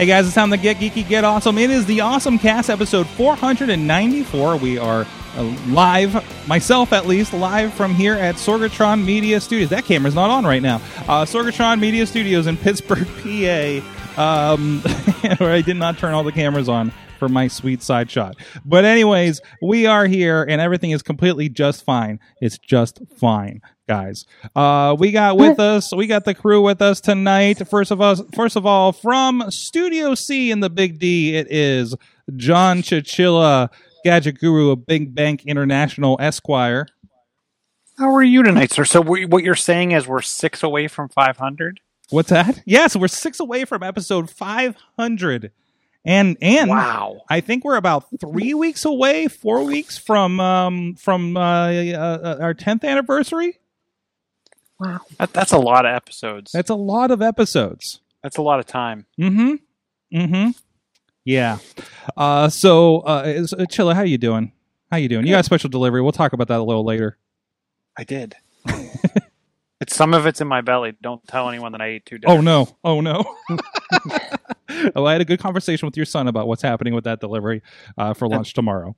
Hey guys, it's time to get geeky, get awesome. It is the Awesome Cast episode 494. We are uh, live, myself at least, live from here at Sorgatron Media Studios. That camera's not on right now. Uh, Sorgatron Media Studios in Pittsburgh, PA, um, where I did not turn all the cameras on for my sweet side shot. But anyways, we are here and everything is completely just fine. It's just fine, guys. Uh, we got with us, we got the crew with us tonight. First of us, first of all, from Studio C in the Big D, it is John Chichilla, gadget guru of Big Bank International Esquire. How are you tonight, sir? So we- what you're saying is we're six away from 500? What's that? Yeah, so we're six away from episode 500. And and Wow. I think we're about three weeks away, four weeks from um from uh, uh, our tenth anniversary. That, that's a lot of episodes. That's a lot of episodes. That's a lot of time. Mm-hmm. Mm-hmm. Yeah. Uh so uh is, uh, Chilla, how you doing? How you doing? You got a special delivery. We'll talk about that a little later. I did. some of it's in my belly. Don't tell anyone that I ate two dinners. Oh no. Oh no. oh, I had a good conversation with your son about what's happening with that delivery uh, for lunch tomorrow.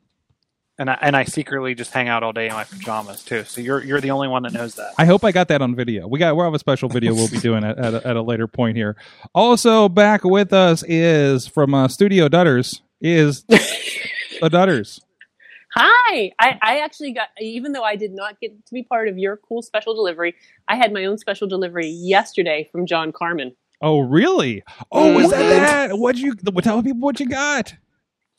And I, and I secretly just hang out all day in my pajamas too. So you're you're the only one that knows that. I hope I got that on video. We got we'll have a special video we'll be doing at, at, a, at a later point here. Also back with us is from uh, Studio Dutters is the Dutters. Hi! I, I actually got, even though I did not get to be part of your cool special delivery, I had my own special delivery yesterday from John Carmen. Oh really? Oh, is that that? What'd you tell people what you got?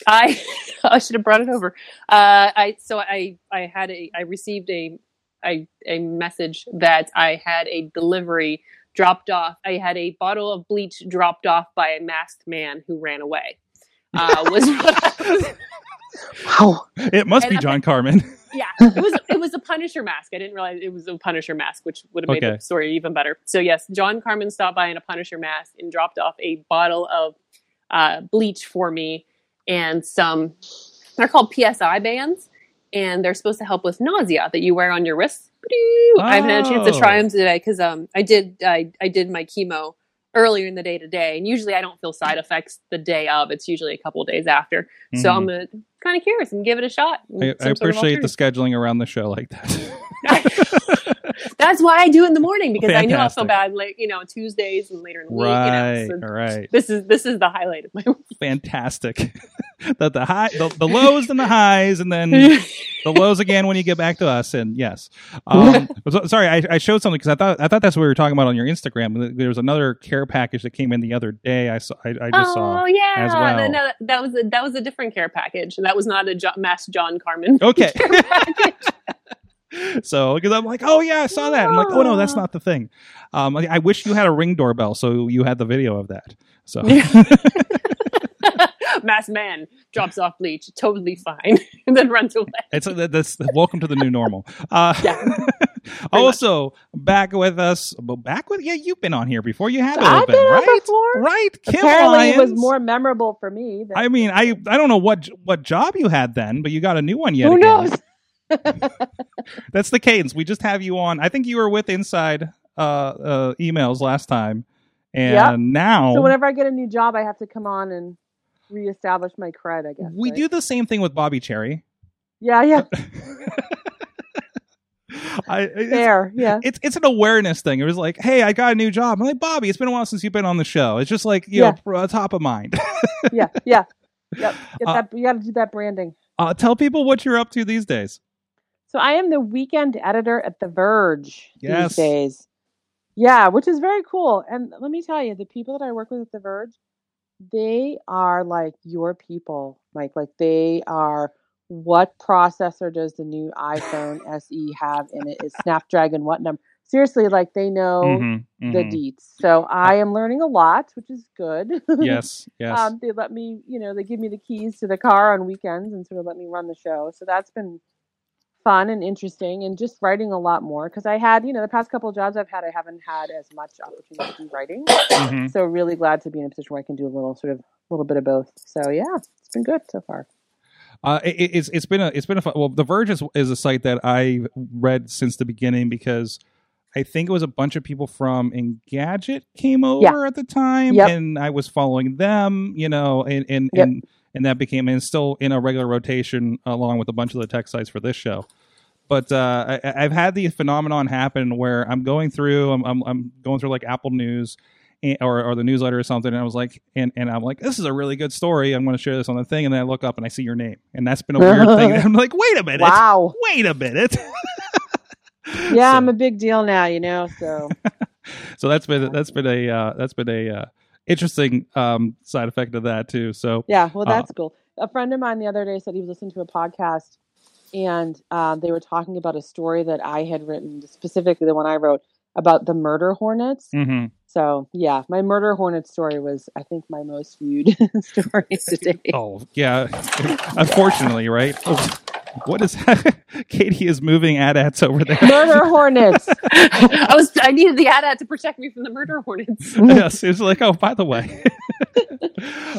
I I should have brought it over. Uh, I so I I had a I received a a a message that I had a delivery dropped off. I had a bottle of bleach dropped off by a masked man who ran away. Uh, was Wow. It must be And- John Carmen. yeah, it was it was a Punisher mask. I didn't realize it was a Punisher mask, which would have made Okay. the story even better. So yes, John Carmen stopped by in a Punisher mask and dropped off a bottle of uh, bleach for me and some. They're called PSI bands, and they're supposed to help with nausea that you wear on your wrists. I haven't had a chance to try Oh. them today because um I did I I did my chemo earlier in the day today, and usually I don't feel side effects the day of. It's usually a couple of days after. So Mhm. I'm gonna kind of curious and give it a shot. I, I Some sort of appreciate the scheduling around the show like that. That's why I do it in the morning because I know I'll Fantastic. feel bad like you know Tuesdays and later in the right, week. You know, so right. this is this is the highlight of my week. Fantastic. the the high the, the lows and the highs and then the lows again when you get back to us and yes um so- sorry I, I showed something because i thought i thought that's what we were talking about on your instagram there was another care package that came in the other day i saw i, I just oh saw yeah, as well. no, no, that was a, that was a different care package. and That was not a jo- mass John Carmen. okay care package. So because i'm like oh yeah i saw that i'm like oh no that's not the thing um i, I wish you had a ring doorbell so you had the video of that so mass man drops off bleach, totally fine, and then runs away. It's a, that's welcome to the new normal. Uh, Yeah. also back with us, back with yeah, you've been on here before. You have I've been, been on right? before. Right, Kim Apparently, it was more memorable for me. Than, I mean, I I don't know what what job you had then, but you got a new one yet. who again. knows? That's the cadence. We just have you on. I think you were with Inside uh, uh, emails last time, and Yep. now So whenever I get a new job, I have to come on and reestablish my cred. I guess we right? do the same thing with Bobby Cherry. Yeah, yeah, I, it's, fair. Yeah, it's it's an awareness thing. It was like, hey, I got a new job. I'm like, Bobby, it's been a while since you've been on the show. It's just like you Yeah. know, uh, top of mind. yeah, yeah. Yep. Uh, that. You got to do that branding. uh, tell people what you're up to these days. So I am the weekend editor at The Verge Yes. these days. Yeah, which is very cool. And let me tell you, the people that I work with at The Verge, they are like your people, Mike. Like they are. What processor does the new iPhone SE have in it? Is Snapdragon what number? Seriously, like they know Mhm, the mhm. deets. So I am learning a lot, which is good. Yes, yes. um, they let me, you know, they give me the keys to the car on weekends and sort of let me run the show. So that's been fun and interesting and just writing a lot more because I had, you know, the past couple of jobs I've had, I haven't had as much opportunity to do writing. Mhm. So really glad to be in a position where I can do a little sort of a little bit of both. So yeah, it's been good so far. Uh, it, it's it's been a it's been a fun, well. The Verge is, is a site that I read since the beginning because I think it was a bunch of people from Engadget came over at the time, Yep. and I was following them, you know, and and Yep. and, and that became and still in a regular rotation along with a bunch of the tech sites for this show. But uh, I, I've had the phenomenon happen where I'm going through, I'm I'm, I'm going through like Apple News. and- Or, or the newsletter or something, and I was like, and, and I'm like, this is a really good story. I'm going to share this on the thing, and then I look up and I see your name, and that's been a weird thing. I'm like, wait a minute, Wow. wait a minute. Yeah, So- I'm a big deal now, you know. So so that's been that's been a uh, that's been a uh, interesting um, side effect of that too. So yeah, well, Uh, that's cool. A friend of mine the other day said he was listening to a podcast, and um, they were talking about a story that I had written, specifically the one I wrote about the murder hornets. mhm. So yeah, my murder hornet story was, I think, my most viewed story today. oh yeah, unfortunately, right? What is Katie is moving AT-ATs over there. Murder hornets. I was I needed the AT-AT to protect me from the murder hornets. yes, it's like oh, by the way.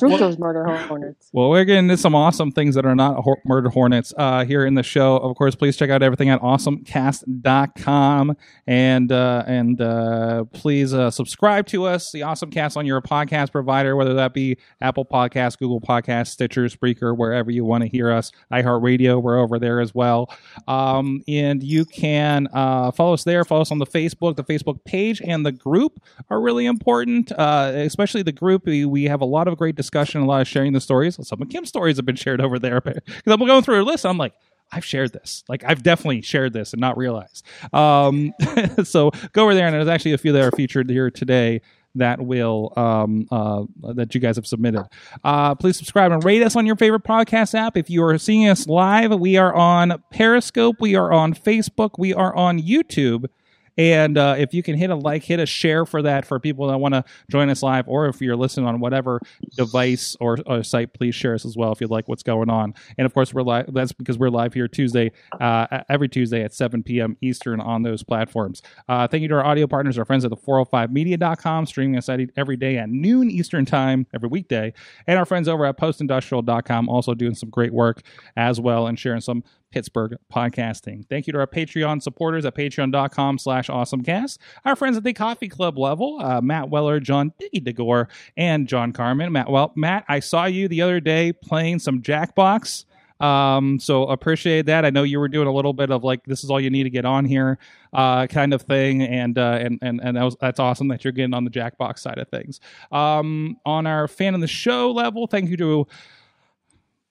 Well- those murder hornets. Well, we're getting into some awesome things that are not hor- murder hornets uh, here in the show. Of course, please check out everything at awesomecast.com and uh, and uh, please uh, subscribe to us, the Awesome Cast, on your podcast provider, whether that be Apple Podcasts, Google Podcasts, Stitcher, Spreaker, wherever you want to hear us. iHeartRadio, we're over there as well. Um, and you can uh, follow us there. Follow us on the Facebook. The Facebook page and the group are really important, uh, especially the group. We, we have a lot of great discussion, a lot of sharing the stories. Some of Kim's stories have been shared over there because I'm going through her list. I'm like, I've shared this. Like I've definitely shared this and not realized. Um, so go over there, and there's actually a few that are featured here today that will um, uh, that you guys have submitted. Uh, please subscribe and rate us on your favorite podcast app. If you are seeing us live, we are on Periscope, we are on Facebook, we are on YouTube. And uh, if you can hit a like, hit a share for that for people that want to join us live, or if you're listening on whatever device or, or site, please share us as well if you like what's going on. And of course, we're live. That's because we're live here Tuesday, uh, every Tuesday at 7 p.m. Eastern on those platforms. Uh, thank you to our audio partners, our friends at the 405media.com, streaming us every day at noon Eastern time every weekday, and our friends over at postindustrial.com, also doing some great work as well and sharing some Pittsburgh podcasting. Thank you to our Patreon supporters at patreon.com slash awesomecast. Our friends at the coffee club level, uh, Matt Weller, John Diggy DeGore, and John Carmen. Matt, well, Matt, I saw you the other day playing some Jackbox. Um, so appreciate that. I know you were doing a little bit of like this is all you need to get on here, uh, kind of thing, and uh, and and and that was that's awesome that you're getting on the Jackbox side of things. Um, on our fan of the show level, thank you to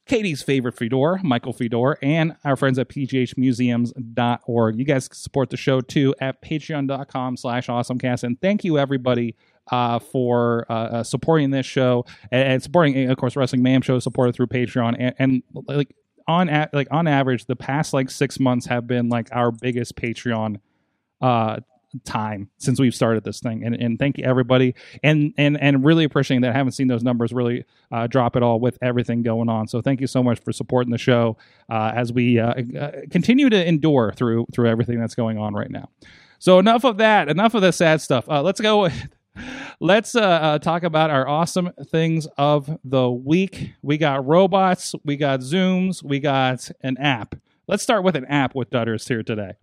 Katie's favorite Fedor, Michael Fedor, and our friends at pghmuseums.org. You guys support the show too at patreon.com slash awesomecast. And thank you everybody uh, for uh, uh, supporting this show and, and supporting, of course, Wrestling Mayhem Show supported through Patreon. And, and like on a- like on average, the past like six months have been like our biggest Patreon uh time since we've started this thing. And, and thank you everybody. And and and really appreciating that I haven't seen those numbers really uh, drop at all with everything going on. So thank you so much for supporting the show uh, as we uh, uh, continue to endure through through everything that's going on right now. So enough of that. Enough of the sad stuff. Uh, let's go let's uh, uh, talk about our awesome things of the week. We got robots. We got zooms. We got an app. Let's start with an app with dutters here today.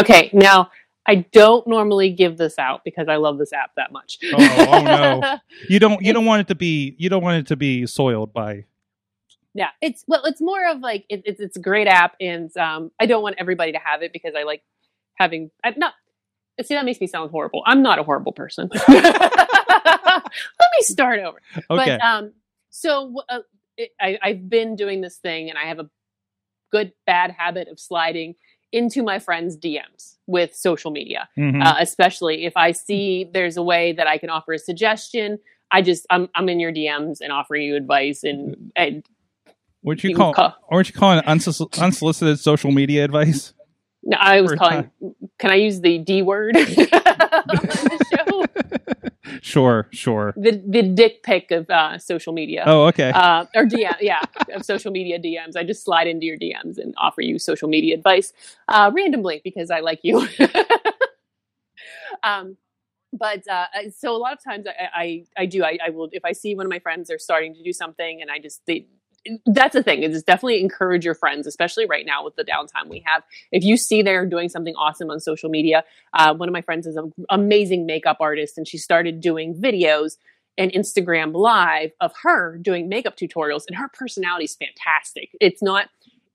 Okay, now I don't normally give this out because I love this app that much. Oh, oh, no. You don't you don't want it to be you don't want it to be soiled by yeah, it's well, it's more of like it, it's it's a great app, and um, I don't want everybody to have it because I like having. I'm not. See, that makes me sound horrible. I'm not a horrible person. Let me start over. okay. But um, so uh, it, I, I've been doing this thing, and I have a good bad habit of sliding into my friends' DMs with social media Mhm. uh, especially if I see there's a way that I can offer a suggestion I just I'm I'm in your DMs and offering you advice and and What you call? call- Or what you calling it unsolic- unsolicited social media advice? no, I was calling. Can I use the D word? on the show? Sure, sure. The the dick pic of uh, social media. Oh, okay. uh, or DM, yeah, of social media DMs. I just slide into your DMs and offer you social media advice uh, randomly because I like you. um, but uh, so a lot of times I, I, I do I, I will if I see one of my friends are starting to do something and I just they that's the thing is definitely encourage your friends especially right now with the downtime we have if you see they're doing something awesome on social media uh, one of my friends is an amazing makeup artist and she started doing videos and Instagram live of her doing makeup tutorials and her personality is fantastic. It's not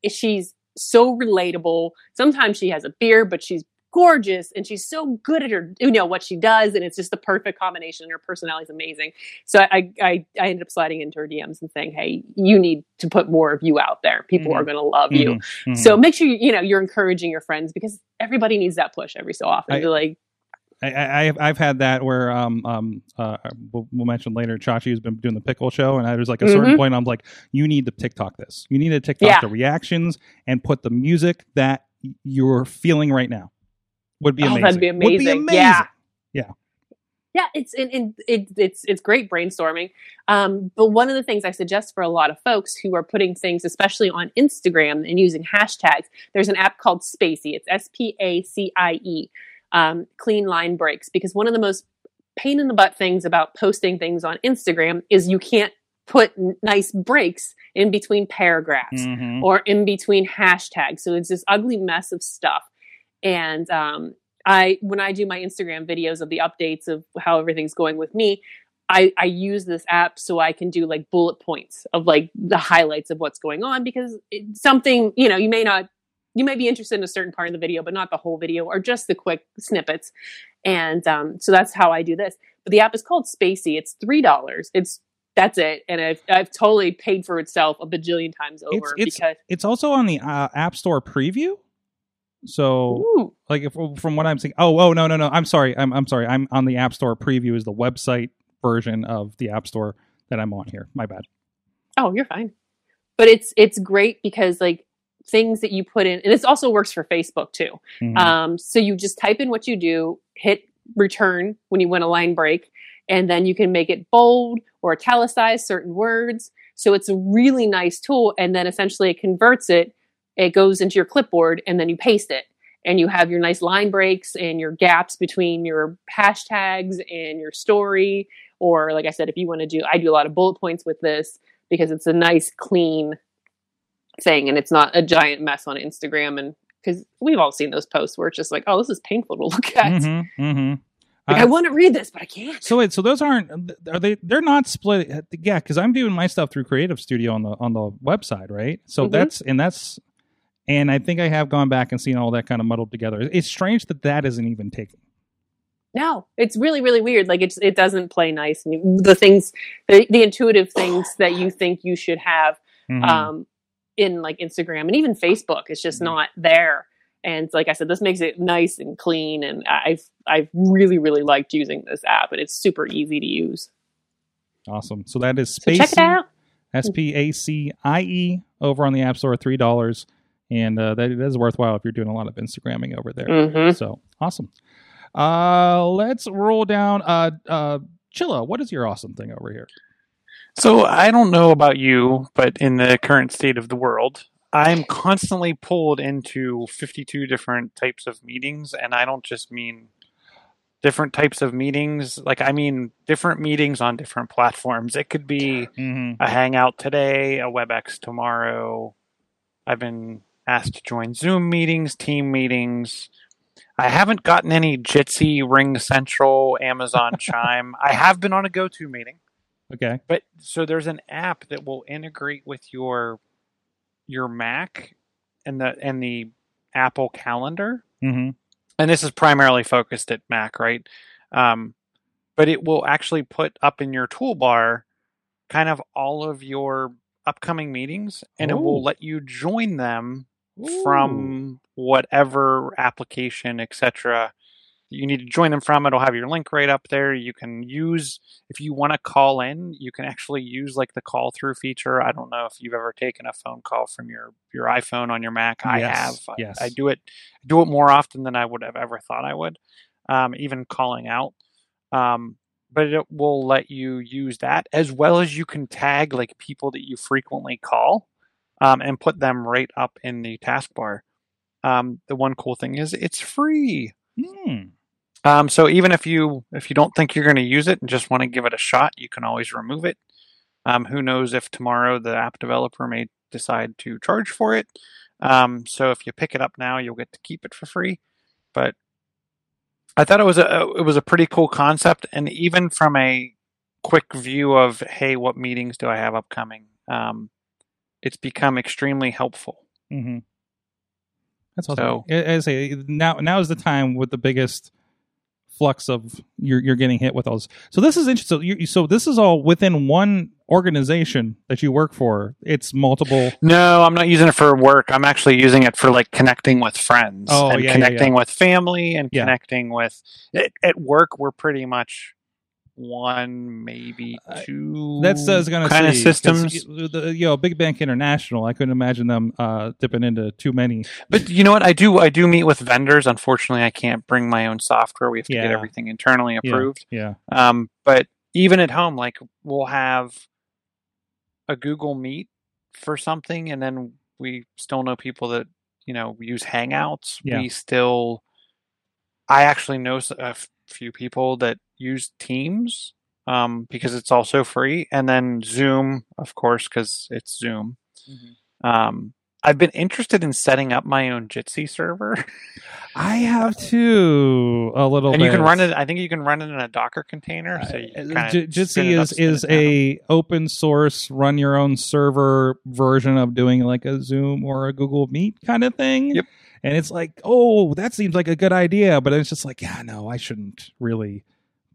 she's so relatable. Sometimes she has a beard, but she's gorgeous and she's so good at her you know what she does and it's just the perfect combination and her personality is amazing so I, I i ended up sliding into her dms and saying hey you need to put more of you out there people Mhm. are going to love you Mhm, mhm. so make sure you, you know you're encouraging your friends because everybody needs that push every so often I- like I, I, I've I've had that where um um uh we'll, we'll mention later. Chachi has been doing the pickle show, and I was like a certain Mhm. point. I'm like, you need to TikTok this. You need to TikTok Yeah. the reactions and put the music that you're feeling right now. Would be Oh, amazing. that'd be Would be amazing. amazing. Yeah. yeah it's and it, it's it's great brainstorming um, but one of the things i suggest for a lot of folks who are putting things especially on instagram and using hashtags there's an app called Spacie it's s-p-a-c-i-e um, clean line breaks because one of the most pain in the butt things about posting things on instagram is you can't put n- nice breaks in between paragraphs Mhm. or in between hashtags. So it's this ugly mess of stuff. And um, I, when I do my Instagram videos of the updates of how everything's going with me, I, I use this app so I can do like bullet points of like the highlights of what's going on because something you know you may not you may be interested in a certain part of the video but not the whole video or just the quick snippets and um, so that's how I do this. But the app is called Spacie. It's three dollars. It's that's it, and I've I've totally paid for itself a bajillion times over It's- it's- because It's also on the uh, App Store preview. So, Ooh. like, if, from what I'm seeing, oh, oh, no, no, no. I'm sorry. I'm, I'm sorry. I'm on the App Store preview. Is the website version of the App Store that I'm on here? My bad. Oh, you're fine. But it's it's great because like things that you put in, and this also works for Facebook too. Mhm. Um, so you just type in what you do, hit return when you want a line break, and then you can make it bold or italicize certain words. So it's a really nice tool. And then essentially it converts it, it goes into your clipboard, and then you paste it. And you have your nice line breaks and your gaps between your hashtags and your story. Or, like I said, if you want to do, I do a lot of bullet points with this because it's a nice, clean thing and it's not a giant mess on Instagram. And because we've all seen those posts where it's just like, oh, this is painful to look at. Mhm, mhm. Like, Uh, I want to read this, but I can't. So wait, so those aren't are they? They're not split. Yeah, because I'm doing my stuff through Creator Studio on the on the website, right? So Mhm. that's and that's and I think I have gone back and seen all that kind of muddled together. It's strange that that isn't even taken. No, it's really, really weird. Like it's, it doesn't play nice. And the things, the, the intuitive things that you think you should have Mhm. um, in like Instagram and even Facebook, it's just not there. And like I said, this makes it nice and clean. And I've, I've really, really liked using this app and it's super easy to use. awesome. So that is So check it out. S P A C I E, over on the App Store, three dollars, and uh, that is worthwhile if you're doing a lot of Instagramming over there. hmm So awesome. Uh, let's roll down. Uh, uh, Chilla, what is your awesome thing over here? So I don't know about you, but in the current state of the world, I'm constantly pulled into 52 different types of meetings, and I don't just mean different types of meetings. Like I mean different meetings on different platforms. It could be Mm-hmm. a Hangout today, a WebEx tomorrow. I've been asked to join Zoom meetings, team meetings. I haven't gotten any Jitsi, Ring Central, Amazon Chime. I have been on a go-to meeting. Okay. But so there's an app that will integrate with your your Mac and the and the Apple Calendar, Mm-hmm. and this is primarily focused at Mac, right? Um, but it will actually put up in your toolbar kind of all of your upcoming meetings, and it will let you join them from whatever application, etc. you need to join them from. It'll have your link right up there. You can use if you want to call in, you can actually use like the call through feature. I don't know if you've ever taken a phone call from your your iPhone on your Mac. I Yes, have. I- yes. I do it do it more often than I would have ever thought I would. Um, even calling out. Um, but it will let you use that as well as you can tag like people that you frequently call um, and put them right up in the taskbar. Um, the one cool thing is it's free. Hmm. Um, so even if you if you don't think you're going to use it and just want to give it a shot, you can always remove it. Um, who knows if tomorrow the app developer may decide to charge for it. Um, so if you pick it up now, you'll get to keep it for free. But I thought it was a it was a pretty cool concept, and even from a quick view of hey, what meetings do I have upcoming? Um, it's become extremely helpful. Mm-hmm. That's awesome. So- As I say, now now is the time with the biggest flux of you're you're getting hit with those. So this is interesting. So, you, so this is all within one organization that you work for. It's multiple. No, I'm not using it for work. I'm actually using it for like connecting with friends Oh, and yeah, yeah, connecting with family and Yeah. connecting with at, at work. We're pretty much one, maybe Uh, two. That's uh, going to kind of systems. The, you know, Big Bank International. I couldn't imagine them uh, dipping into too many. But you know what? I do. I do meet with vendors. Unfortunately, I can't bring my own software. We have to get everything internally approved. Yeah. Um, but even at home, like we'll have a Google Meet for something, and then we still know people that you know use Hangouts. Yeah. We still, I actually know a few people that use Teams um, because it's also free, and then Zoom, of course, because it's Zoom. Um, I've been interested in setting up my own Jitsi server, I have too a little. and you can run it. I think you can run it in a Docker container. So you Uh, J- Jitsi is is it down. a open source run your own server version of doing like a Zoom or a Google Meet kind of thing. Yep. And it's like, oh, that seems like a good idea, but it's just like, yeah, no, I shouldn't really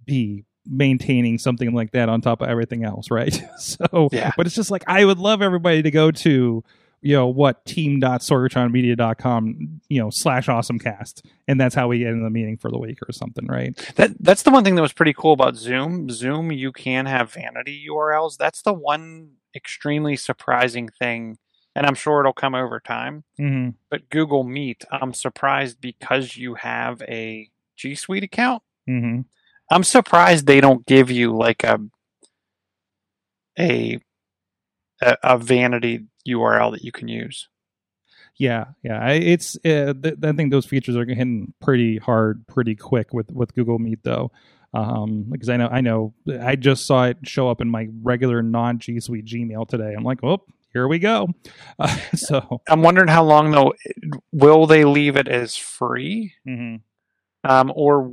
be maintaining something like that on top of everything else, right? so, Yeah. but it's just like I would love everybody to go to you know what team.sorgatronmedia.com you know slash awesomecast and that's how we get in the meeting for the week or something right That that's the one thing that was pretty cool about Zoom. Zoom, you can have vanity URLs. That's the one extremely surprising thing, and I'm sure it'll come over time. mm-hmm. But Google Meet, I'm surprised because you have a G Suite account. Mm-hmm. I'm surprised they don't give you like a a a, vanity URL that you can use. Yeah, yeah. I, it's uh, th- I think those features are hitting pretty hard, pretty quick with with Google Meet though. Um, because I know I know I just saw it show up in my regular non G Suite Gmail today. I'm like, oh, here we go. Uh, so, I'm wondering how long though. Will they leave it as free? mhm. um, or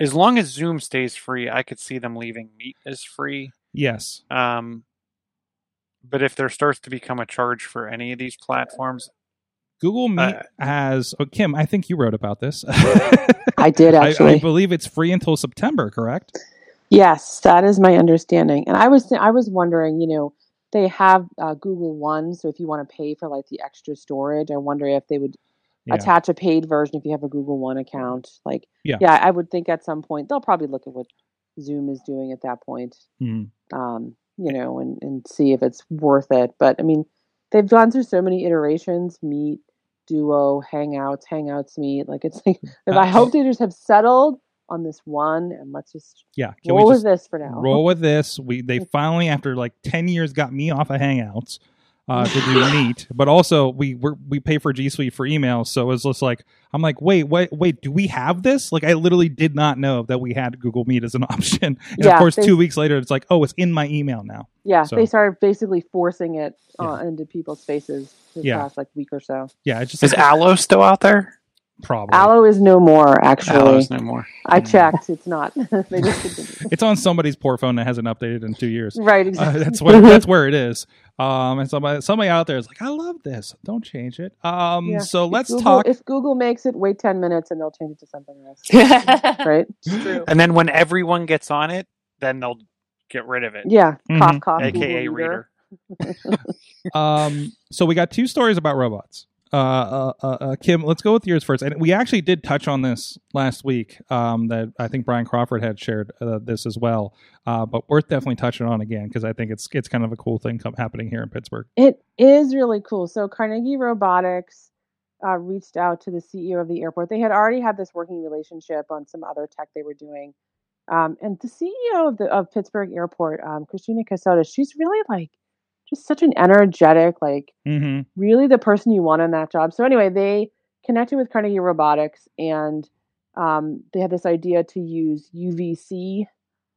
as long as Zoom stays free, I could see them leaving Meet as free. yes, Um, but if there starts to become a charge for any of these platforms, Google Meet Uh, has. Oh, Kim, I think you wrote about this. I did I, actually. I believe it's free until September, correct? Yes, that is my understanding. And I was I was wondering, you know, they have uh, Google One, so if you want to pay for like the extra storage, I wonder if they would Yeah. attach a paid version if you have a Google One account. Like, Yeah. I would think at some point they'll probably look at what Zoom is doing at that point, Mhm. um, you know, and and see if it's worth it. But I mean, they've gone through so many iterations: Meet, Duo, Hangouts, Hangouts Meet. Like, it's like if Uh, I hope they just have settled on this one, and let's just Yeah. Can roll we with this for now. roll with this? We they finally after like ten years got me off of Hangouts uh, to do Meet, but also we we we pay for G Suite for emails, so it's just like I'm like, wait, wait, wait, do we have this? Like I literally did not know that we had Google Meet as an option, and of course, they- two weeks later, it's like, oh, it's in my email now. Yeah, So- they started basically forcing it uh, into people's faces this Yeah. past like week or so. Yeah, it's just is Allo still out there? Probably Allo is no more. Actually, Allo's no more. I checked; it's not. it's on somebody's poor phone that hasn't updated in two years. right. Uh, Exactly. that's where that's where it is. Um, and somebody somebody out there is like, I love this. Don't change it. Um, Yeah. so If let's Google, talk. If Google makes it, wait ten minutes and they'll change it to something else. Right? true. And then when everyone gets on it, then they'll get rid of it, Yeah. Mhm. Cough, cough. aka Google reader. Um, so we got two stories about robots. Uh, uh, uh, uh, Kim, let's go with yours first. And we actually did touch on this last week. Um, that I think Brian Crawford had shared uh, this as well. Uh, but worth definitely touching on again because I think it's it's kind of a cool thing come, happening here in Pittsburgh. It is really cool. So Carnegie Robotics uh, reached out to the CEO of the airport. They had already had this working relationship on some other tech they were doing. Um, and the CEO of the of Pittsburgh Airport, um, Christina Cassotis, she's really like just such an energetic, like Mm-hmm. really the person you want on that job. So anyway, they connected with Carnegie Robotics and um, they had this idea to use UVC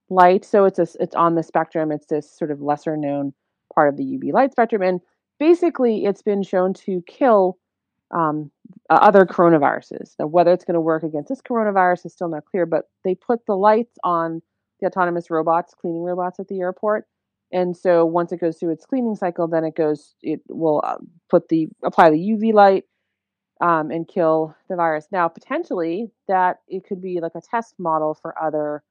light. So it's a, it's on the spectrum. It's this sort of lesser known part of the UV light spectrum, and basically it's been shown to kill um, other coronaviruses. Now, whether it's going to work against this coronavirus is still not clear. But they put the lights on the autonomous robots, cleaning robots at the airport. And so once it goes through its cleaning cycle, then it goes, it will uh, put the, apply the UV light um, and kill the virus. Now, potentially that it could be like a test model for other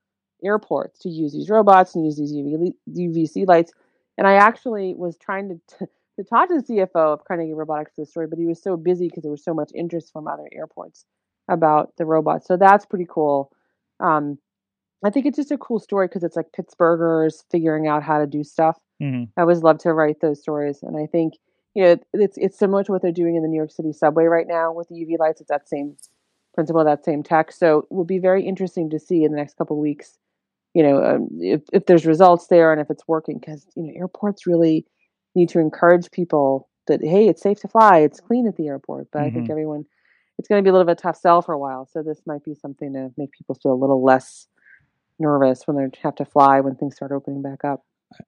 airports to use these robots and use these UV, UVC lights. And I actually was trying to, to, to talk to the CFO of Carnegie Robotics the story, but he was so busy because there was so much interest from other airports about the robots. So that's pretty cool. Um, I think it's just a cool story because it's like Pittsburghers figuring out how to do stuff. Mm-hmm. I always love to write those stories, and I think you know it's it's similar to what they're doing in the New York City subway right now with the UV lights. It's that same principle, that same tech. So it will be very interesting to see in the next couple of weeks. You know, um, if if there's results there and if it's working, because you know airports really need to encourage people that hey, it's safe to fly, it's clean at the airport. But I think Mhm. everyone, it's going to be a little bit tough sell for a while. So this might be something to make people feel a little less nervous when they have to fly when things start opening back up.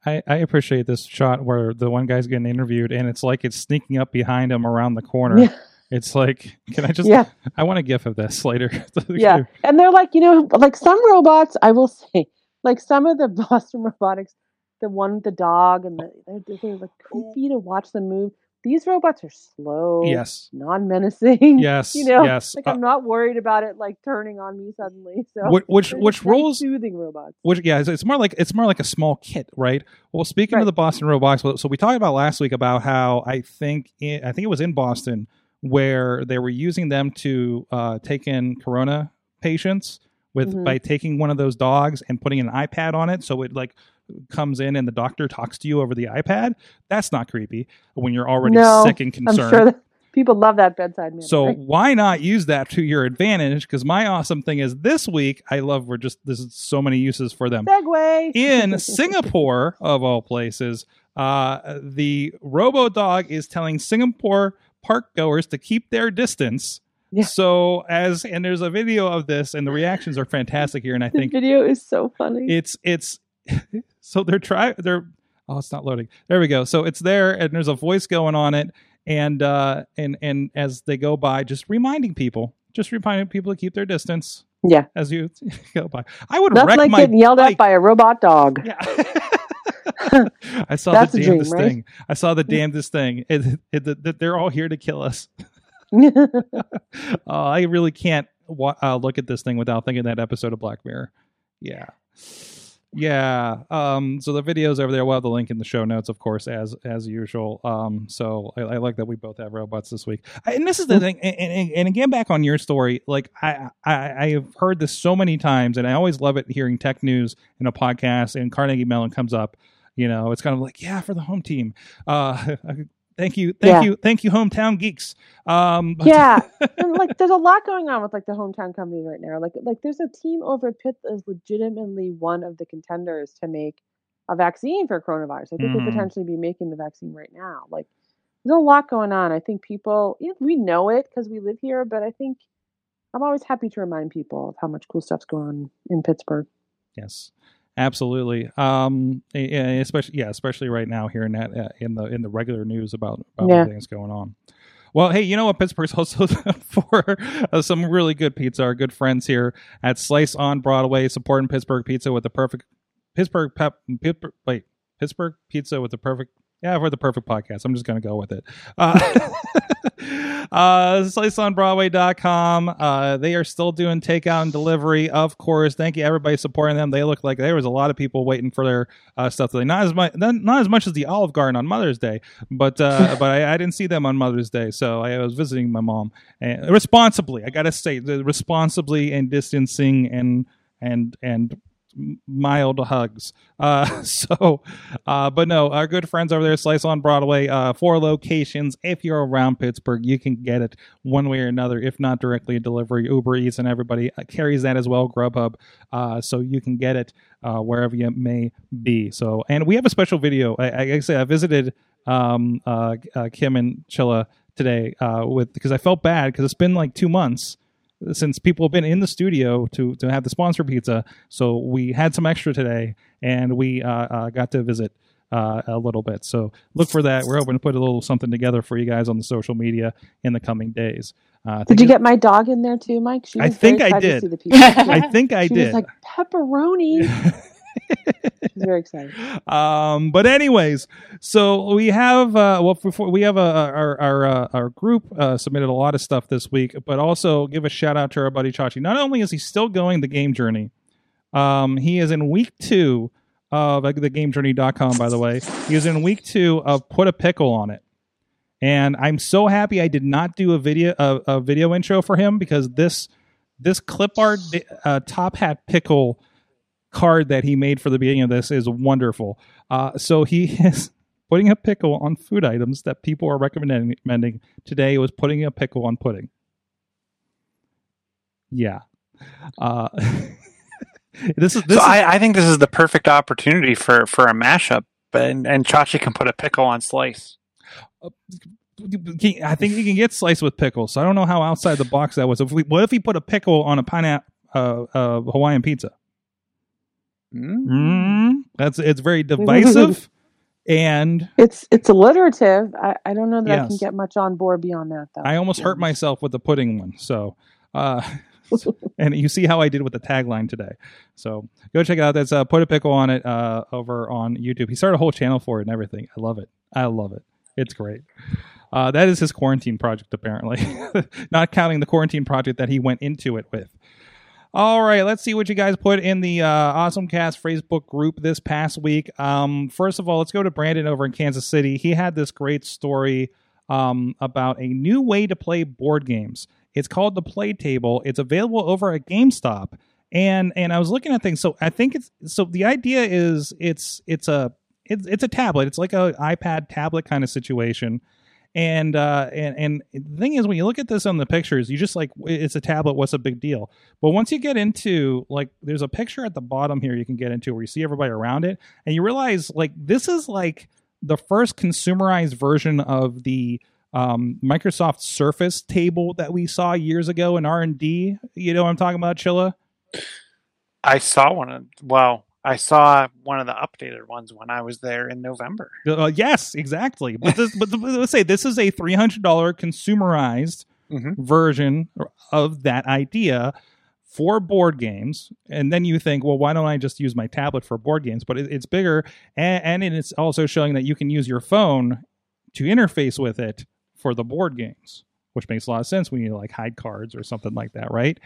I, I appreciate this shot where the one guy's getting interviewed and it's like it's sneaking up behind him around the corner. Yeah. It's like, can I just? Yeah. I want a gif of this later. yeah and they're like you know like some robots i will say like some of the boston robotics the one with the dog and the, they're, they're like creepy to watch them move these robots are slow Yes. non-menacing Yes. you know yes. like Uh, i'm not worried about it like turning on me suddenly so which which, just nice, roles soothing robots which yeah it's, it's more like it's more like a small kit right well speaking of the boston robotics so- we talked about last week about how i think in, i think it was in boston where they were using them to uh, take in corona patients with Mhm. by taking one of those dogs and putting an ipad on it so it like comes in and the doctor talks to you over the ipad that's not creepy when you're already No, sick and concerned. i'm sure that people love that bedside manner so why not use that to your advantage? Because my awesome thing is this week, I love we're just there's so many uses for them. segue In Singapore, of all places, uh, the Robo Dog is telling Singapore park goers to keep their distance. Yeah. So as and there's a video of this, and the reactions are fantastic here. And I the think video is so funny it's it's so they're trying. they're oh it's not loading there we go so it's there and there's a voice going on it and uh and and as they go by just reminding people just reminding people to keep their distance yeah as you go by i would nothing wreck like getting yelled bike. at by a robot dog yeah I saw That's the a dream, damnedest right? thing. I saw the damnedest thing. It, it, it- they're all here to kill us. Uh, I really can't wa- uh, look at this thing without thinking that episode of Black Mirror. Yeah. Yeah. Um, so the video's over there. We'll have the link in the show notes, of course, as as usual. Um, so I, I like that we both have robots this week. And this is the thing. And, and, and again, back on your story, like I, I I have heard this so many times, and I always love it hearing tech news in a podcast. And Carnegie Mellon comes up. You know, it's kind of like, yeah, for the home team. Uh, thank you, thank Yeah. you, thank you, hometown geeks. Um, yeah and like there's a lot going on with like the hometown company right now like like there's a team over at pitt that is legitimately one of the contenders to make a vaccine for coronavirus i think Mhm. could potentially be making the vaccine right now like there's a lot going on i think people yeah, we know it because we live here but i think i'm always happy to remind people of how much cool stuff's going on in pittsburgh Yes, absolutely. Um, especially yeah, especially right now here in that uh, in the in the regular news about about Yeah. everything that's going on. Well, hey, you know what? Pittsburgh's also for uh, some really good pizza. Our good friends here at Slice on Broadway supporting Pittsburgh pizza with the perfect Pittsburgh pep. Pittsburgh, wait, Pittsburgh pizza with the perfect. Yeah, for the perfect podcast. I'm just going to go with it. Uh, uh, sliceonbroadway.com. Uh, they are still doing takeout and delivery, of course. Thank you, everybody supporting them. They look like there was a lot of people waiting for their uh, stuff today. Not as much, not, not as much as the Olive Garden on Mother's Day, but uh, but I, I didn't see them on Mother's Day, so I was visiting my mom and responsibly. I gotta say, the responsibly and distancing and and and mild hugs. Uh, so, uh, but no, our good friends over there, Slice on Broadway, uh, four locations. If you're around Pittsburgh, you can get it one way or another, if not directly delivery. Uber Eats and everybody uh, carries that as well, Grubhub. Uh, so you can get it uh, wherever you may be. So, and we have a special video. I, I, I say I visited um, Kim and Chilla today with because I felt bad because it's been like two months since people have been in the studio to to have the sponsor pizza. So we had some extra today, and we uh, uh, got to visit uh, a little bit. So look for that. We're hoping to put a little something together for you guys on the social media in the coming days. Uh, Did you get my dog in there too, Mike? She I think I did. see the pizza. I think I she did. like pepperoni. Very excited. um but anyways so we have uh well before we have a our our uh, our group uh submitted a lot of stuff this week but also give a shout out to our buddy chachi. Not only is he still going the game journey um he is in week two of the gamejourney.com by the way. He is in week two of put a pickle on it. And i'm so happy i did not do a video a, a video intro for him because this this clip art uh, top hat pickle card that he made for the beginning of this is wonderful. Uh, so he is putting a pickle on food items that people are recommending. Today was putting a pickle on pudding. Yeah. Uh, this is this so is, I, I think this is the perfect opportunity for, for a mashup, and and Chachi can put a pickle on slice. I think you can get sliced with pickles. So I don't know how outside the box that was. If we, what if he put a pickle on a pineapple uh, uh, Hawaiian pizza? Mm. Mm, that's it's very divisive, and It's it's alliterative. I, I don't know that I can get much on board beyond that though. I almost hurt myself with the pudding one. So, uh, and you see how I did with the tagline today. So go check it out. That's uh, put a pickle on it uh, over on YouTube. He started a whole channel for it and everything. I love it. I love it. It's great. Uh, that is his quarantine project, apparently, not counting the quarantine project that he went into it with. All right, let's see what you guys put in the uh, Awesome Cast Facebook group this past week. Um, first of all, let's go to Brandon over in Kansas City. He had this great story um, about a new way to play board games. It's called the Play Table. It's available over at GameStop. And and I was looking at things. So I think it's so the idea is it's it's a it's it's a tablet. It's like a iPad tablet kind of situation. And uh and and the thing is when you look at this on the pictures, you just like it's a tablet, what's a big deal? But once you get into like there's a picture at the bottom here you can get into where you see everybody around it and you realize like this is like the first consumerized version of the um, Microsoft Surface table that we saw years ago in R and D. You know what I'm talking about, Chilla? I saw one well, I saw one of the updated ones when I was there in November. Uh, yes, exactly. But this, but let's say this is a three hundred dollar consumerized Mhm. version of that idea for board games. And then you think, well, why don't I just use my tablet for board games? But it, it's bigger, and, and it's also showing that you can use your phone to interface with it for the board games, which makes a lot of sense when you like hide cards or something like that, right?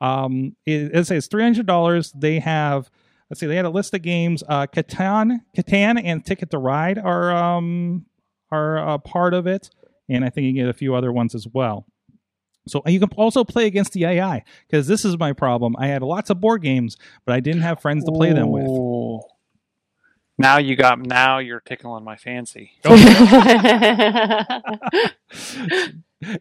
Um, it, it says three hundred dollars. They have let's see, they had a list of games. Uh, Catan, Catan, and Ticket to Ride are um are a part of it, and I think you get a few other ones as well. So you can also play against the AI because this is my problem. I had lots of board games, but I didn't have friends to play them with. Now you got now you're tickling my fancy.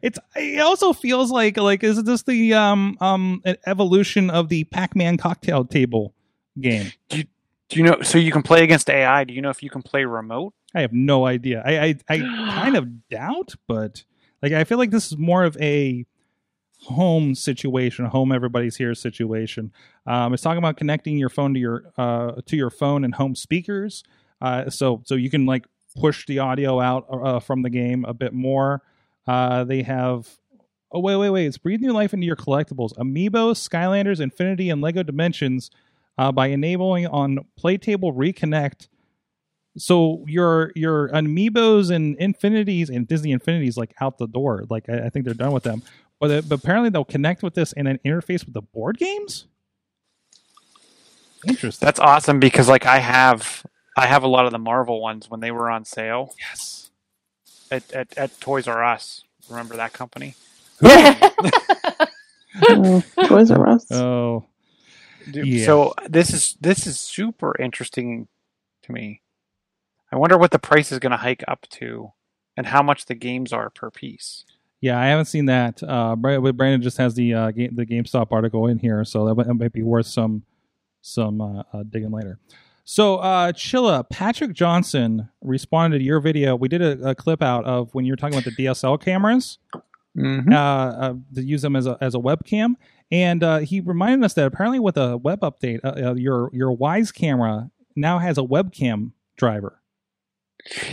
it's it also feels like like is this the um um evolution of the Pac-Man cocktail table game? Do you do you know so you can play against AI? Do you know if you can play remote? I have no idea. I I, I kind of doubt, but like I feel like this is more of a home situation, home everybody's here situation. Um, it's talking about connecting your phone to your uh to your phone and home speakers. Uh, so so you can like push the audio out uh, from the game a bit more. Uh, they have oh wait wait wait it's breathe new life into your collectibles amiibo skylanders infinity and lego dimensions uh, by enabling on playtable reconnect so your your amiibos and infinities and Disney infinities like out the door. Like I, I think they're done with them. But, it- but apparently they'll connect with this and then interface with the board games. Interesting. That's awesome because like I have I have a lot of the Marvel ones when they were on sale yes. at, at, at Toys R Us. Remember that company? Oh, Toys R Us. Oh, Dude, Yeah. So this is this is super interesting to me. I wonder what the price is going to hike up to, and how much the games are per piece. yeah. I haven't seen that. Uh, Brandon just has the uh, game, the GameStop article in here, so that might, that might be worth some some uh, uh, digging later. So, uh, Chilla, Patrick Johnson responded to your video. We did a, a clip out of when you were talking about the DSL cameras. Mm-hmm. uh, uh, to use them as a as a webcam. And uh, he reminded us that apparently with a web update, uh, uh, your your Wyze camera now has a webcam driver.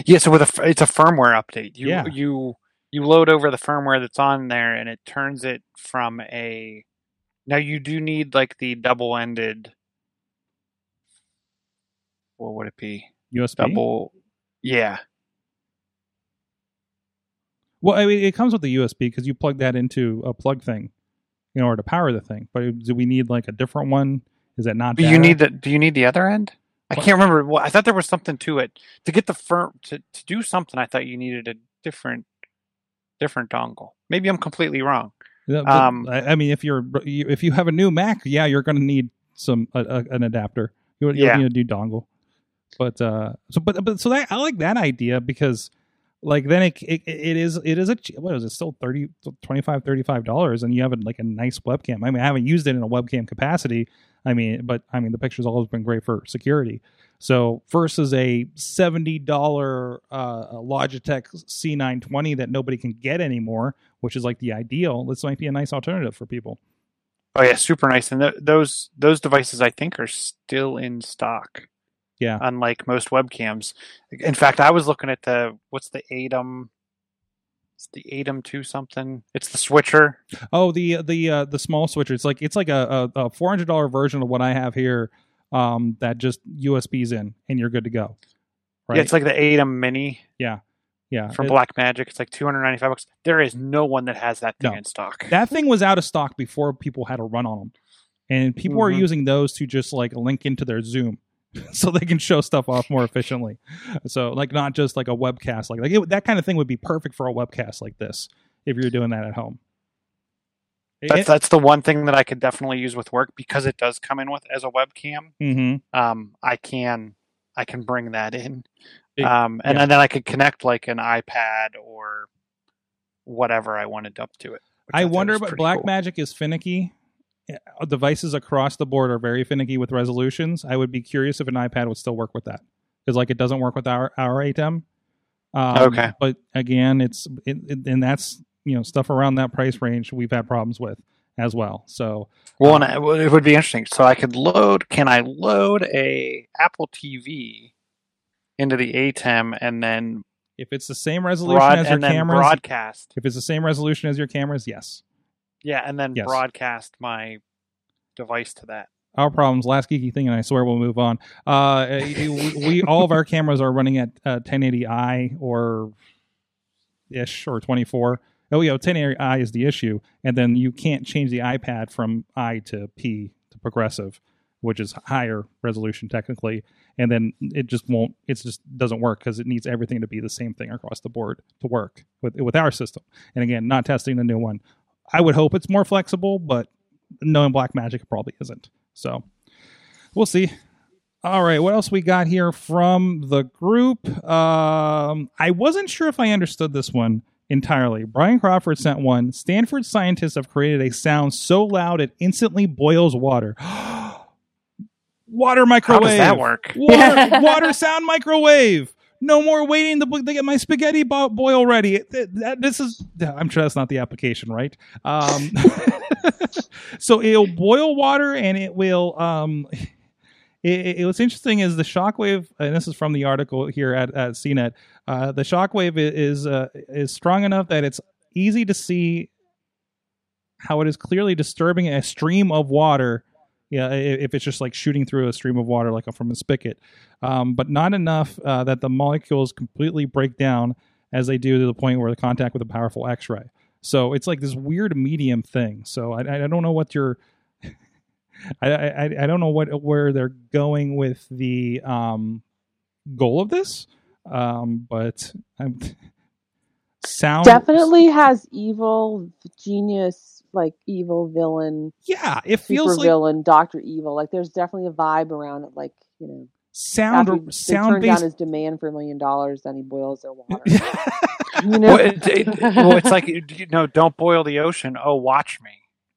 Yeah, so with a it's a firmware update. You Yeah. you you load over the firmware that's on there, and it turns it from a. Now you do need like the double-ended. What would it be? USB. Double. Yeah. Well, I mean, it comes with the USB because you plug that into a plug thing in order to power the thing. But do we need like a different one? Is that not? But you need the. Do you need the other end? I can't remember. Well, I thought there was something to it to get the firm to to do something. I thought you needed a different different dongle. Maybe I'm completely wrong. Yeah, but, um, I I mean, if you're if you have a new Mac, yeah, you're going to need some a, a, an adapter. You you Yeah. need a new dongle. But uh, so but but so that I like that idea because like then it it, it is it is a what is it still 30 25 35 dollars and you have a, like a nice webcam. I mean, I haven't used it in a webcam capacity. I mean, but I mean the picture's always been great for security. So versus a seventy dollar uh, Logitech C920 that nobody can get anymore, which is like the ideal. This might be a nice alternative for people. Oh yeah, super nice. And th- those those devices I think are still in stock. Yeah. Unlike most webcams. In fact, I was looking at the what's the ATEM it's the ATEM two something. It's the switcher. Oh, the the uh, the small switcher. It's like it's like a, a, a four hundred dollar version of what I have here. Um, that just USBs in and you're good to go. Right? Yeah, it's like the ATEM mini yeah, yeah. from It- Blackmagic. It's like two hundred ninety five bucks. There is no one that has that thing No. in stock. that thing was out of stock before people had a run on them, and people are Mhm. using those to just like link into their Zoom. So they can show stuff off more efficiently. So, like, not just like a webcast, like like it, that kind of thing would be perfect for a webcast like this if you're doing that at home. That's that's the one thing that I could definitely use with work because it does come in with as a webcam. hmm Um, I can I can bring that in, It- um, and, yeah. and then I could connect like an iPad or whatever I wanted up to it. which I wonder, but Black cool. Magic is finicky. Uh, Devices across the board are very finicky with resolutions. I would be curious if an iPad would still work with that because, like, it doesn't work with our our ATEM. Um, Okay. but again, it's it, it, and that's you know stuff around that price range we've had problems with as well. So Well, and it would be interesting. So I could load. Can I load a Apple TV into the ATEM and then if it's the same resolution broad as your cameras, broadcast? if it's the same resolution as your cameras, yes. Yeah, and then Yes. broadcast my device to that. our problems. Last geeky thing, and I swear we'll move on. Uh, we, we all of our cameras are running at uh, 1080i or ish or 24. Oh yeah, 1080i is the issue, and then you can't change the iPad from I to P to progressive, which is higher resolution technically, and then it just won't. It just doesn't work because it needs everything to be the same thing across the board to work with with our system. And again, not testing the new one. I would hope it's more flexible, but knowing Blackmagic it probably isn't. So we'll see. All right, what else we got here from the group? Um, I wasn't sure if I understood this one entirely. Brian Crawford sent one. Stanford scientists have created a sound so loud it instantly boils water. water microwave. How does that work? Water, water sound microwave. No more waiting to, get my spaghetti bo- boil ready. This is, I'm sure that's not the application, right? Um, so it'll boil water and it will. Um, it, it, what's interesting is the shockwave, and this is from the article here at, at CNET. Uh, the shockwave is uh, is strong enough that it's easy to see how it is clearly disturbing a stream of water Yeah, if it's just like shooting through a stream of water, like from a spigot, um, but not enough uh, that the molecules completely break down as they do to the point where the contact with a powerful X-ray. So it's like this weird medium thing. So I, I don't know what you're. I, I I don't know what where they're going with the um, goal of this, um, but I'm sound Definitely has evil genius, like evil villain, Yeah, it super feels like villain, Doctor Evil. Like there's definitely a vibe around it. Like you know, sound after they sound turn down his demand for a million dollars, then he boils their water. you know, Well, it, it, well, it's like you know, don't boil the ocean. Oh, watch me.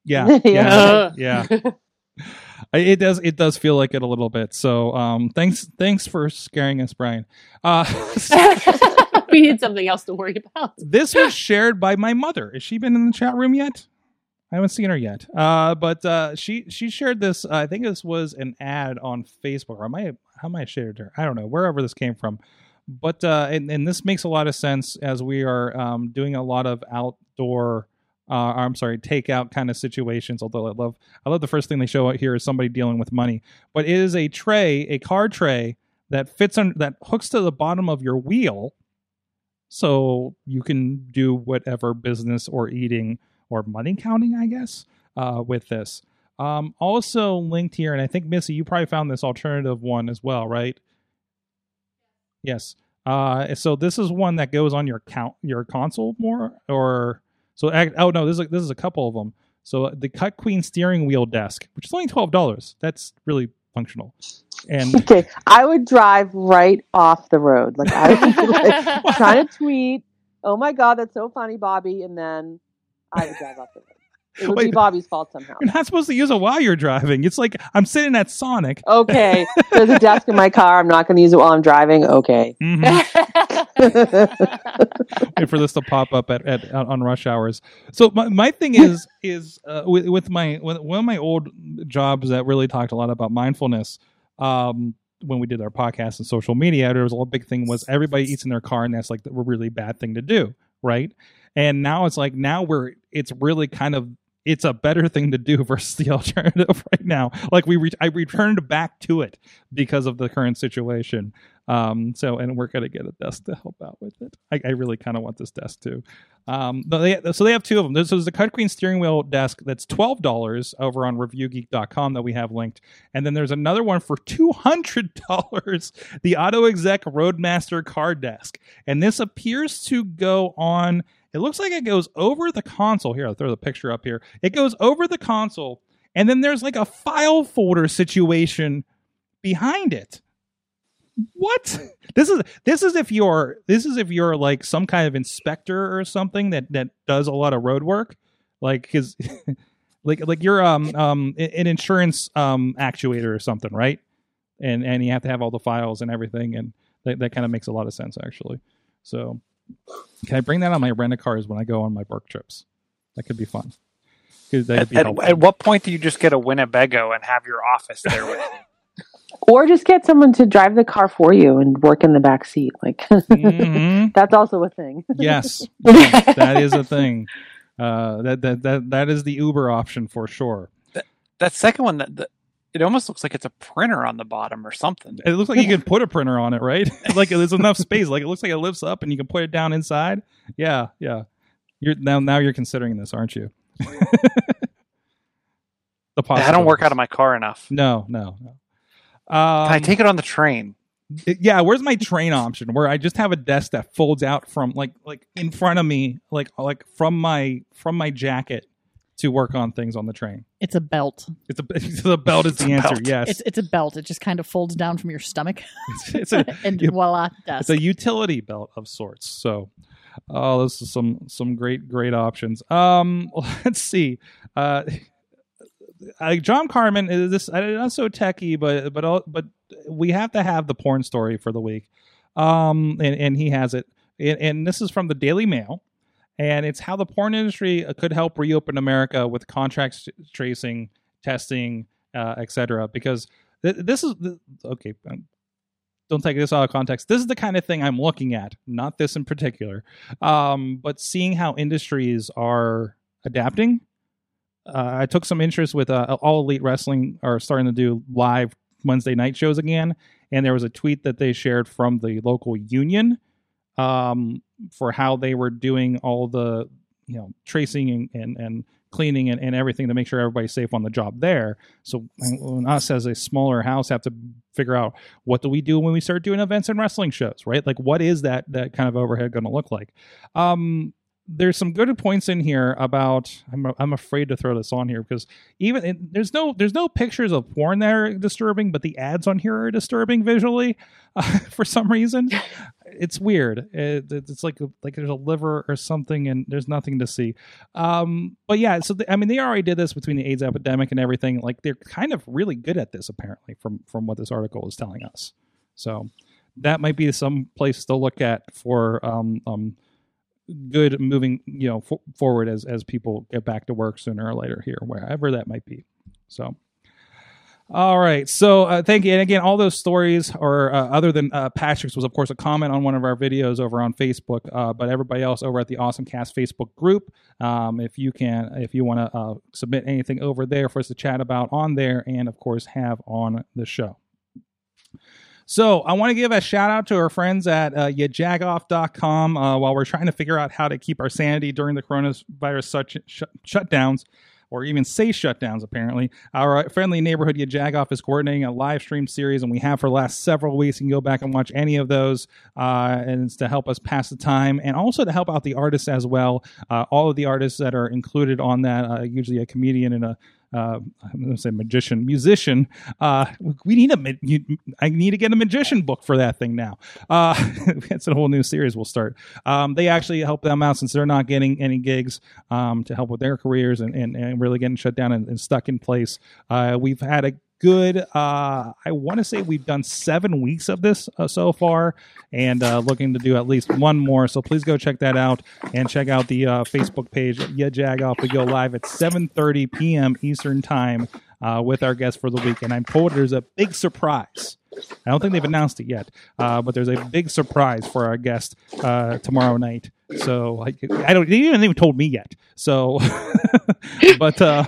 yeah, Yeah. yeah. I- It does. It does feel like it a little bit. So, um, thanks. Thanks for scaring us, Brian. Uh, we need something else to worry about. this was shared by my mother. Has she been in the chat room yet? I haven't seen her yet. Uh, but uh, she she shared this. I think this was an ad on Facebook, or am I how am I shared her? I don't know wherever this came from. But uh, and and this makes a lot of sense as we are um, doing a lot of outdoor. Uh, I'm sorry, takeout kind of situations. Although I love, I love the first thing they show out here is somebody dealing with money. But it is a tray, a card tray that fits on that hooks to the bottom of your wheel, so you can do whatever business or eating or money counting, I guess, uh, with this. Um, also linked here, and I think Missy, you probably found this alternative one as well, right? Yes. Uh, so this is one that goes on your count your console more, or so. Oh no, this is a, this is a couple of them. So the Cut Queen steering wheel desk, which is only twelve dollars. That's really functional. And okay, I would drive right off the road. Like I would be like, trying to tweet, "Oh my god, that's so funny, Bobby," and then I would drive off the road. It would be Bobby's fault somehow. you're not supposed to use it while you're driving. It's like I'm sitting at Sonic. Okay, there's a desk in my car. I'm not going to use it while I'm driving. Okay. Mhm. wait for this to pop up at, at on rush hours. So my, my thing is is uh, with, with my with one of my old jobs that really talked a lot about mindfulness. Um, when we did our podcast and social media, there was a big thing was everybody eats in their car, and that's like a really bad thing to do, right? And now it's like now we're it's really kind of it's a better thing to do versus the alternative right now. Like we re- I returned back to it because of the current situation. Um, so, and we're gonna get a desk to help out with it. I, I really kind of want this desk too. Um, they, so they have two of them. This is the Cut Queen steering wheel desk that's twelve dollars over on ReviewGeek.com that we have linked, and then there's another one for two hundred dollars, the Auto Exec Roadmaster card desk, and this appears to go on. It looks like it goes over the console. Here, I'll throw the picture up here. It goes over the console, and then there's like a file folder situation behind it. What? This is this is if you're this is if you're like some kind of inspector or something that that does a lot of road work. Like because like like you're um um an insurance um actuator or something right? And and you have to have all the files and everything and that, that kind of makes a lot of sense actually. So can i bring that on my rent a cars when i go on my work trips that could be fun. that'd At, be at, at what point do you just get a Winnebago and have your office there with you? Or just get someone to drive the car for you and work in the back seat. Like Mhm. that's also a thing. yes, yes, that is a thing. Uh, that that that that is the Uber option for sure. That second one, that, that it almost looks like it's a printer on the bottom or something. It looks like you can put a printer on it, right? like there's enough space. Like it looks like it lifts up and you can put it down inside. Yeah, yeah. You're now now you're considering this, aren't you? the I don't work out of my car enough. No, no, no. Um, Can I take it on the train? yeah where's my train option where i just have a desk that folds out from like like in front of me like like from my from my jacket to work on things on the train. It's a belt. it's a the belt is It's the a answer belt. yes. It's it's a belt. It just kind of folds down from your stomach, it's, it's a and you- voila, desk. it's a utility belt of sorts. So oh this is some some great great options. Um let's see. Uh uh, John Carmen is this uh, not so techie, but but but we have to have the porn story for the week, um, and, and he has it, and, and this is from the Daily Mail, and it's how the porn industry uh, could help reopen America with contact tracing, testing, uh, etc. Because th- this is th- okay. um, Don't take this out of context. This is the kind of thing I'm looking at, not this in particular, um, but seeing how industries are adapting uh, I took some interest with uh, All Elite Wrestling are starting to do live Wednesday night shows again, and there was a tweet that they shared from the local union um, for how they were doing all the you know tracing and and, and cleaning and, and everything to make sure everybody's safe on the job there. So when us as a smaller house have to figure out what do we do when we start doing events and wrestling shows, right? Like what is that that kind of overhead going to look like? Um, there's some good points in here about I'm I'm afraid to throw this on here because even it, there's no there's no pictures of porn that are disturbing, but the ads on here are disturbing visually uh, for some reason. It's weird. It, it's like like there's a liver or something, and there's nothing to see. Um, but yeah, so the, I mean, they already did this between the AIDS epidemic and everything. Like they're kind of really good at this, apparently, from from what this article is telling us. So that might be some place to look at for um, um, good moving you know forward as as people get back to work sooner or later here wherever that might be. So all right. So uh, thank you. And again all those stories or uh, other than uh, patrick's was of course a comment on one of our videos over on facebook uh, but everybody else over at the awesome cast facebook group um, if you can if you want to uh, submit anything over there for us to chat about on there and of course have on the show so I want to give a shout out to our friends at uh, yajagoff.com uh, while we're trying to figure out how to keep our sanity during the coronavirus such sh- shutdowns or even say shutdowns, apparently. Our friendly neighborhood Yajagoff is coordinating a live stream series, and we have for the last several weeks. You can go back and watch any of those, uh, and it's to help us pass the time and also to help out the artists as well. Uh, all of the artists that are included on that, uh, usually a comedian and a uh, I'm going to say magician, musician. Uh, we need a. I need to get a magician book for that thing now. Uh, it's a whole new series we'll start. Um, they actually help them out since they're not getting any gigs um, to help with their careers and, and, and really getting shut down and, and stuck in place. Uh, we've had a good uh i want to say we've done seven weeks of this uh, so far and uh looking to do at least one more so please go check that out and check out the uh facebook page Yajagoff we go live at 7 p.m eastern time uh with our guest for the week and i'm told there's a big surprise I don't think they've announced it yet, uh, but there's a big surprise for our guest uh, tomorrow night. So I, I don't. They haven't even told me yet. So, but uh,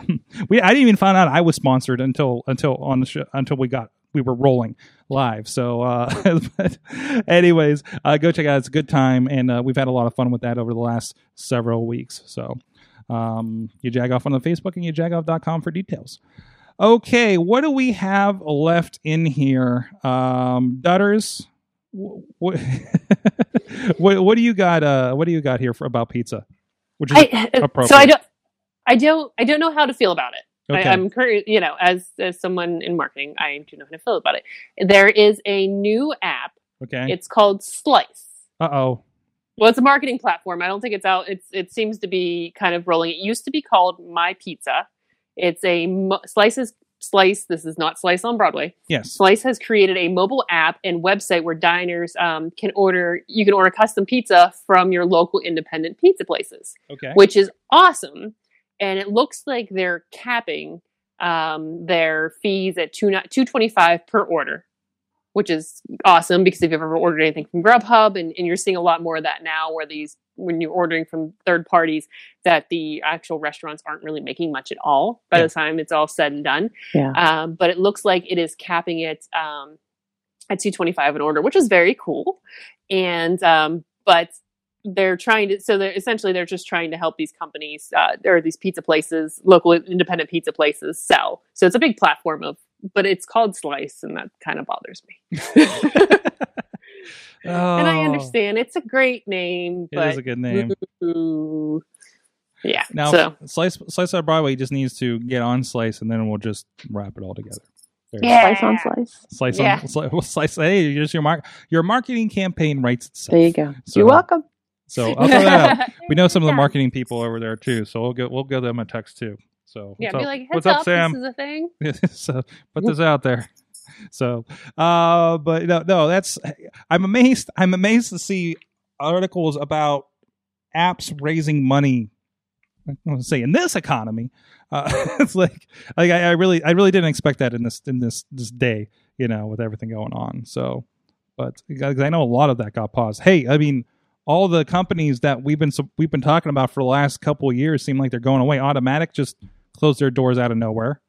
we I didn't even find out I was sponsored until until on the show, until we got we were rolling live. So, uh, but anyways, uh, go check it out. It's a good time, and uh, we've had a lot of fun with that over the last several weeks. So, um, Yajagoff on the Facebook and yajagoff.com for details. Okay, what do we have left in here? Um, Dutters, what, what what do you got? Uh, what do you got here for about pizza? Which is I, appropriate. so I don't, I don't, I don't know how to feel about it. Okay. I, I'm curious, you know, as as someone in marketing, I do know how to feel about it. There is a new app. okay. It's called Slice. Uh oh. Well, it's a marketing platform. I don't think it's out. It's it seems to be kind of rolling. It used to be called My Pizza. It's a mo- slices slice. This is not Slice on Broadway. Yes. Slice has created a mobile app and website where diners um, can order. You can order custom pizza from your local independent pizza places Okay. which is awesome. And it looks like they're capping um, their fees at two two twenty five per order, which is awesome because if you've ever ordered anything from Grubhub, and, and you're seeing a lot more of that now, where these when you're ordering from third parties, that the actual restaurants aren't really making much at all by Yeah. the time it's all said and done. Yeah. Um, but it looks like it is capping it um, at 225 an order, which is very cool. And um, but they're trying to so they're essentially they're just trying to help these companies uh, or these pizza places, local independent pizza places sell. So it's a big platform of, but it's called Slice, and that kind of bothers me. And I Oh, understand it's a great name, It but is a good name. ooh, yeah. Now, so Slice Slice on Broadway just needs to get on Slice, and then we'll just wrap it all together. There you go. Yeah. Slice on slice. Slice Yeah. on slice, well, slice. Hey, just your mark. Your marketing campaign writes itself. There you go. So- You're welcome. So I'll throw that out. We know some of the marketing people over there too, so we'll get we'll give them a text too. So yeah, what's be up? like, heads what's up, up, Sam? this is a thing. so put this out there. So, uh, but no, no, that's I'm amazed. I'm amazed to see articles about apps raising money. I want to say in this economy, uh, it's like, like I, I really, I really didn't expect that in this in this this day, you know, with everything going on. So, but because I know a lot of that got paused. Hey, I mean, all the companies that we've been we've been talking about for the last couple of years seem like they're going away. Automatic just close their doors out of nowhere.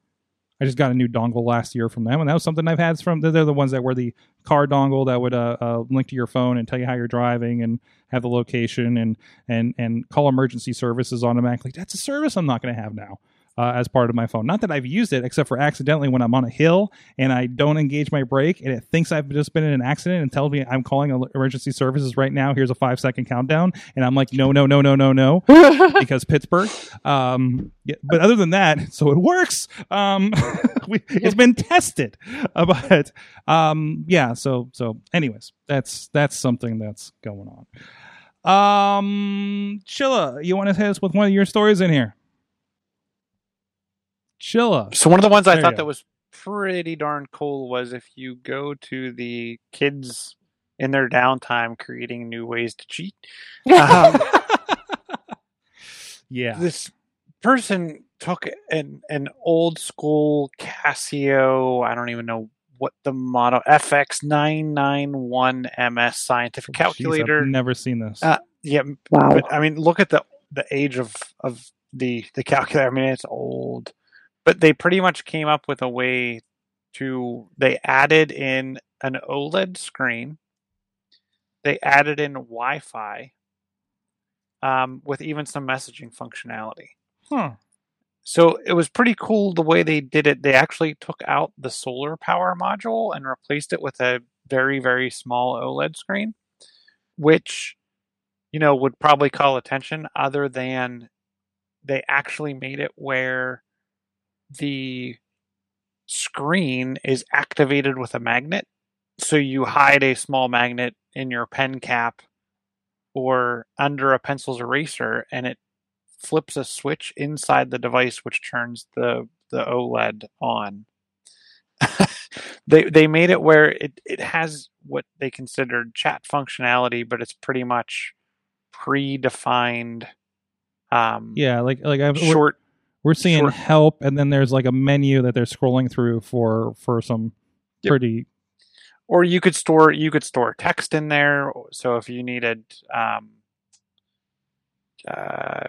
I just got a new dongle last year from them, and that was something I've had from. They're the ones that were the car dongle that would uh, uh, link to your phone and tell you how you're driving and have the location and and and call emergency services automatically. That's a service I'm not going to have now uh, as part of my phone. Not that I've used it, except for accidentally when I'm on a hill and I don't engage my brake and it thinks I've just been in an accident and tells me I'm calling emergency services right now. Here's a five second countdown, and I'm like, no, no, no, no, no, no, because Pittsburgh. Um, yeah, but other than that, so it works. Um, we, it's been tested, Uh, but um, yeah. So so, anyways, that's that's something that's going on. Um, Chilla, you want to hit us with one of your stories in here? Chilla. So one of the ones I There you thought that was pretty darn cool was if you go to the kids in their downtime creating new ways to cheat. Um, Yeah. this person took an an old school Casio, I don't even know what the model FX991 MS scientific Jeez, calculator. I've never seen this. Uh, yeah, Wow. but I mean, look at the the age of of the the calculator. I mean, it's old, but they pretty much came up with a way to. They added in an OLED screen. They added in Wi-Fi, um, with even some messaging functionality. huh. So it was pretty cool the way they did it. They actually took out the solar power module and replaced it with a very, very small OLED screen, which, you know, would probably call attention other than they actually made it where the screen is activated with a magnet. So you hide a small magnet in your pen cap or under a pencil's eraser and it flips a switch inside the device which turns the the OLED on. they they made it where it, it has what they considered chat functionality, but it's pretty much predefined um Yeah, like like I've, short we're seeing short- help, and then there's like a menu that they're scrolling through for for some Yep. pretty. or you could store you could store text in there so if you needed um uh,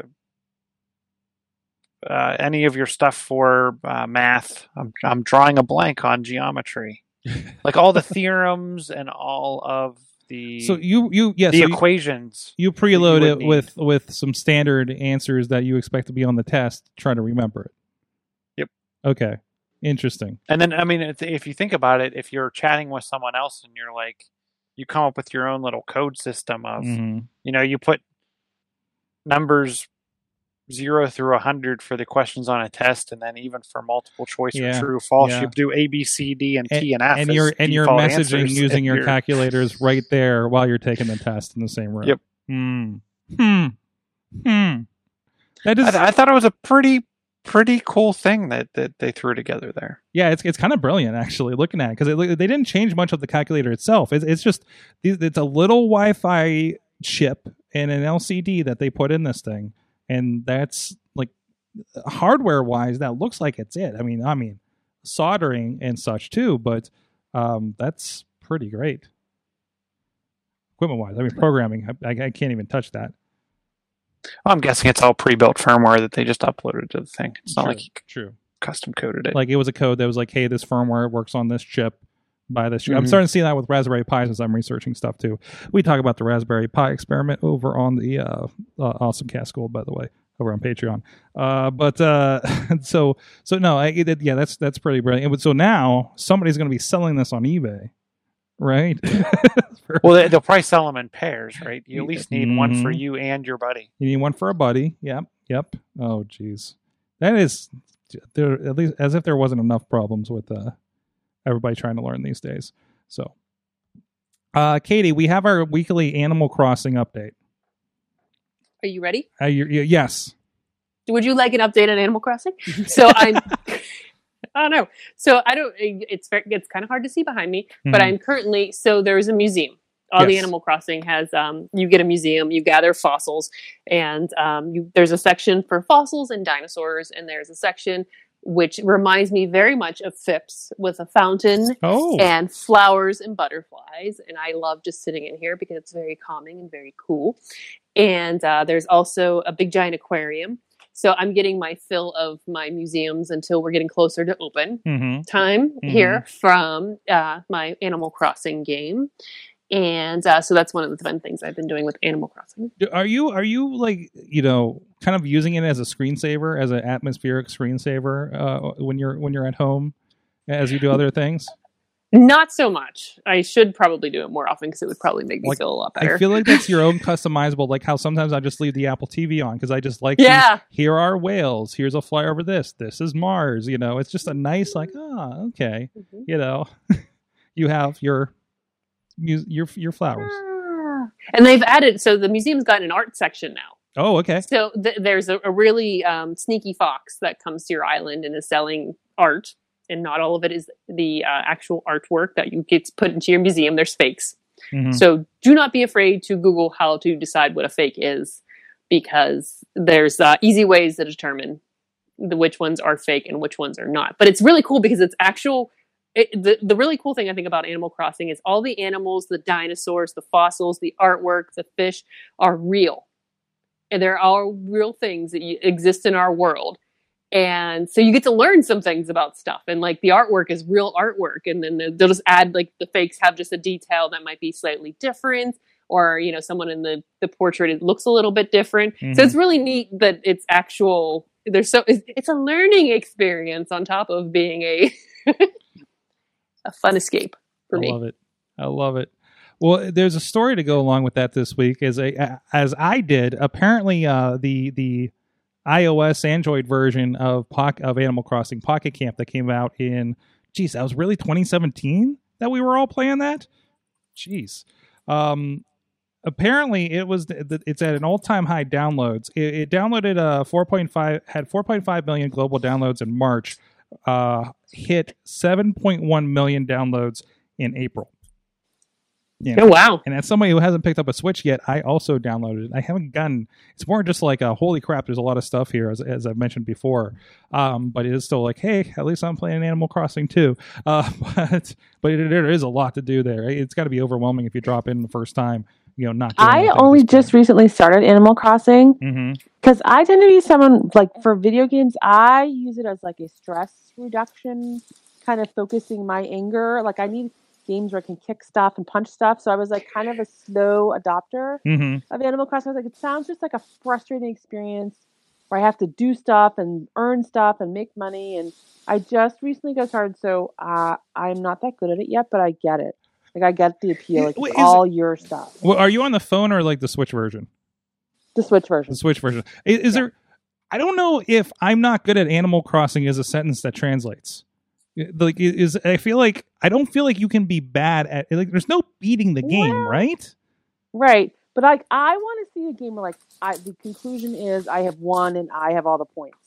uh, any of your stuff for uh, math I'm, I'm drawing a blank on geometry like all the theorems and all of the So you you yeah the so equations you preload would it need. with with some standard answers that you expect to be on the test. Try to remember it. Yep. Okay. Interesting. And then, I mean, if, if you think about it, if you're chatting with someone else and you're like, you come up with your own little code system of, Mhm. you know, you put numbers zero through a hundred for the questions on a test, and then even for multiple choice Yeah, or true false, yeah. you do A, B, C, D, and T and F. and you're and you're messaging using and your calculators right there while you're taking the test in the same room. Yep. Hmm. Hmm. Hmm. That is I, th- I thought it was a pretty, pretty cool thing that that they threw together there. Yeah, it's it's kind of brilliant actually looking at it because they didn't change much of the calculator itself. It's, it's just it's a little Wi-Fi chip and an LCD that they put in this thing, and that's like hardware wise, that looks like it's it. I mean, I mean, soldering and such too, but um, that's pretty great. Equipment wise, I mean, programming, I, I can't even touch that. I'm guessing it's all pre-built firmware that they just uploaded to the thing. It's not True, like true. custom coded it. like it was a code that was like, hey, this firmware works on this chip. Buy this chip. I'm Mhm. starting to see that with Raspberry Pi since I'm researching stuff too. We talk about the Raspberry Pi experiment over on the uh, uh, Awesome Cast School, by the way, over on Patreon. Uh, but uh, so so no, I, it, yeah, that's that's pretty brilliant. But so now somebody's going to be selling this on eBay, right? Well, they, they'll probably sell them in pairs, right? You at least need one for Mhm. you and your buddy. You need one for a buddy. Yep. Yep. Oh, geez. That is there at least as if there wasn't enough problems with uh, everybody trying to learn these days. So, uh, Katie, we have our weekly Animal Crossing update. Are you ready? Uh, you yes. Would you like an update on Animal Crossing? So I'm. I don't know. So I don't. It's very, it's kind of hard to see behind me, but Mhm. I'm currently. So there's a museum. All the Animal Crossing has. Um, you get a museum. You gather fossils, and um, you, there's a section for fossils and dinosaurs, and there's a section which reminds me very much of Phipps with a fountain Oh. and flowers and butterflies. And I love just sitting in here because it's very calming and very cool. And uh, there's also a big giant aquarium. So I'm getting my fill of my museums until we're getting closer to open hmm time Mhm. here from uh, my Animal Crossing game. And uh, so that's one of the fun things I've been doing with Animal Crossing. Are you are you like you know kind of using it as a screensaver, as an atmospheric screensaver uh, when you're when you're at home, as you do other things? Not so much. I should probably do it more often because it would probably make me Like, feel a lot better. I feel like that's your own customizable. Like how sometimes I just leave the Apple TV on because I just like. Yeah. these, Here are whales. Here's a flyover. This. This is Mars. You know, it's just a nice like. Ah, okay. Mhm. You know, you have your mu- your your flowers. Ah. And they've added, so the museum's got an art section now. Oh, okay. So th- there's a, a really um, sneaky fox that comes to your island and is selling art, and not all of it is the uh, actual artwork that you get put into your museum. There's fakes. Mhm. So do not be afraid to Google how to decide what a fake is, because there's uh, easy ways to determine the, which ones are fake and which ones are not. But it's really cool because it's actual. It, the the really cool thing I think about Animal Crossing is all the animals, the dinosaurs, the fossils, the artwork, the fish are real, and they're all real things that you, exist in our world. And so you get to learn some things about stuff, and like the artwork is real artwork, and then they'll just add like the fakes have just a detail that might be slightly different, or you know someone in the the portrait it looks a little bit different. Mhm. So it's really neat that it's actual. There's so it's, it's a learning experience on top of being a a fun escape for I me. love it. I love it. Well, there's a story to go along with that this week. As a, as I did, apparently uh, the the iOS Android version of Poc- of Animal Crossing Pocket Camp that came out in, geez, that was really 2017 that we were all playing that. Jeez. Um, apparently it was it's at an all-time high downloads. It, it downloaded uh 4.5 had 4.5 million global downloads in March. Uh, hit 7.1 million downloads in April. Yeah. Oh wow! And as somebody who hasn't picked up a Switch yet, I also downloaded it. I haven't gotten. It's more just like a holy crap. There's a lot of stuff here, as, as I've mentioned before. Um, but it is still like, hey, at least I'm playing Animal Crossing too. Uh, but but it, there is a lot to do there. It's got to be overwhelming if you drop in the first time. You know, not. I only just recently started Animal Crossing because I tend to be someone like for video games. I use it as like a stress reduction, kind of focusing my anger. Like I need games where I can kick stuff and punch stuff. So I was like kind of a slow adopter hmm of Animal Crossing. I was like, it sounds just like a frustrating experience where I have to do stuff and earn stuff and make money. And I just recently got started, so uh, I'm not that good at it yet, but I get it. Like I get the appeal. Like Wait, all your stuff. Well, are you on the phone or like the Switch version? The Switch version. The Switch version. Is, is there? I don't know if I'm not good at Animal Crossing is a sentence that translates. Like is I feel like I don't feel like you can be bad at like. There's no beating the game, Well, right? Right. But like I want to see a game where like I, the conclusion is I have won and I have all the points.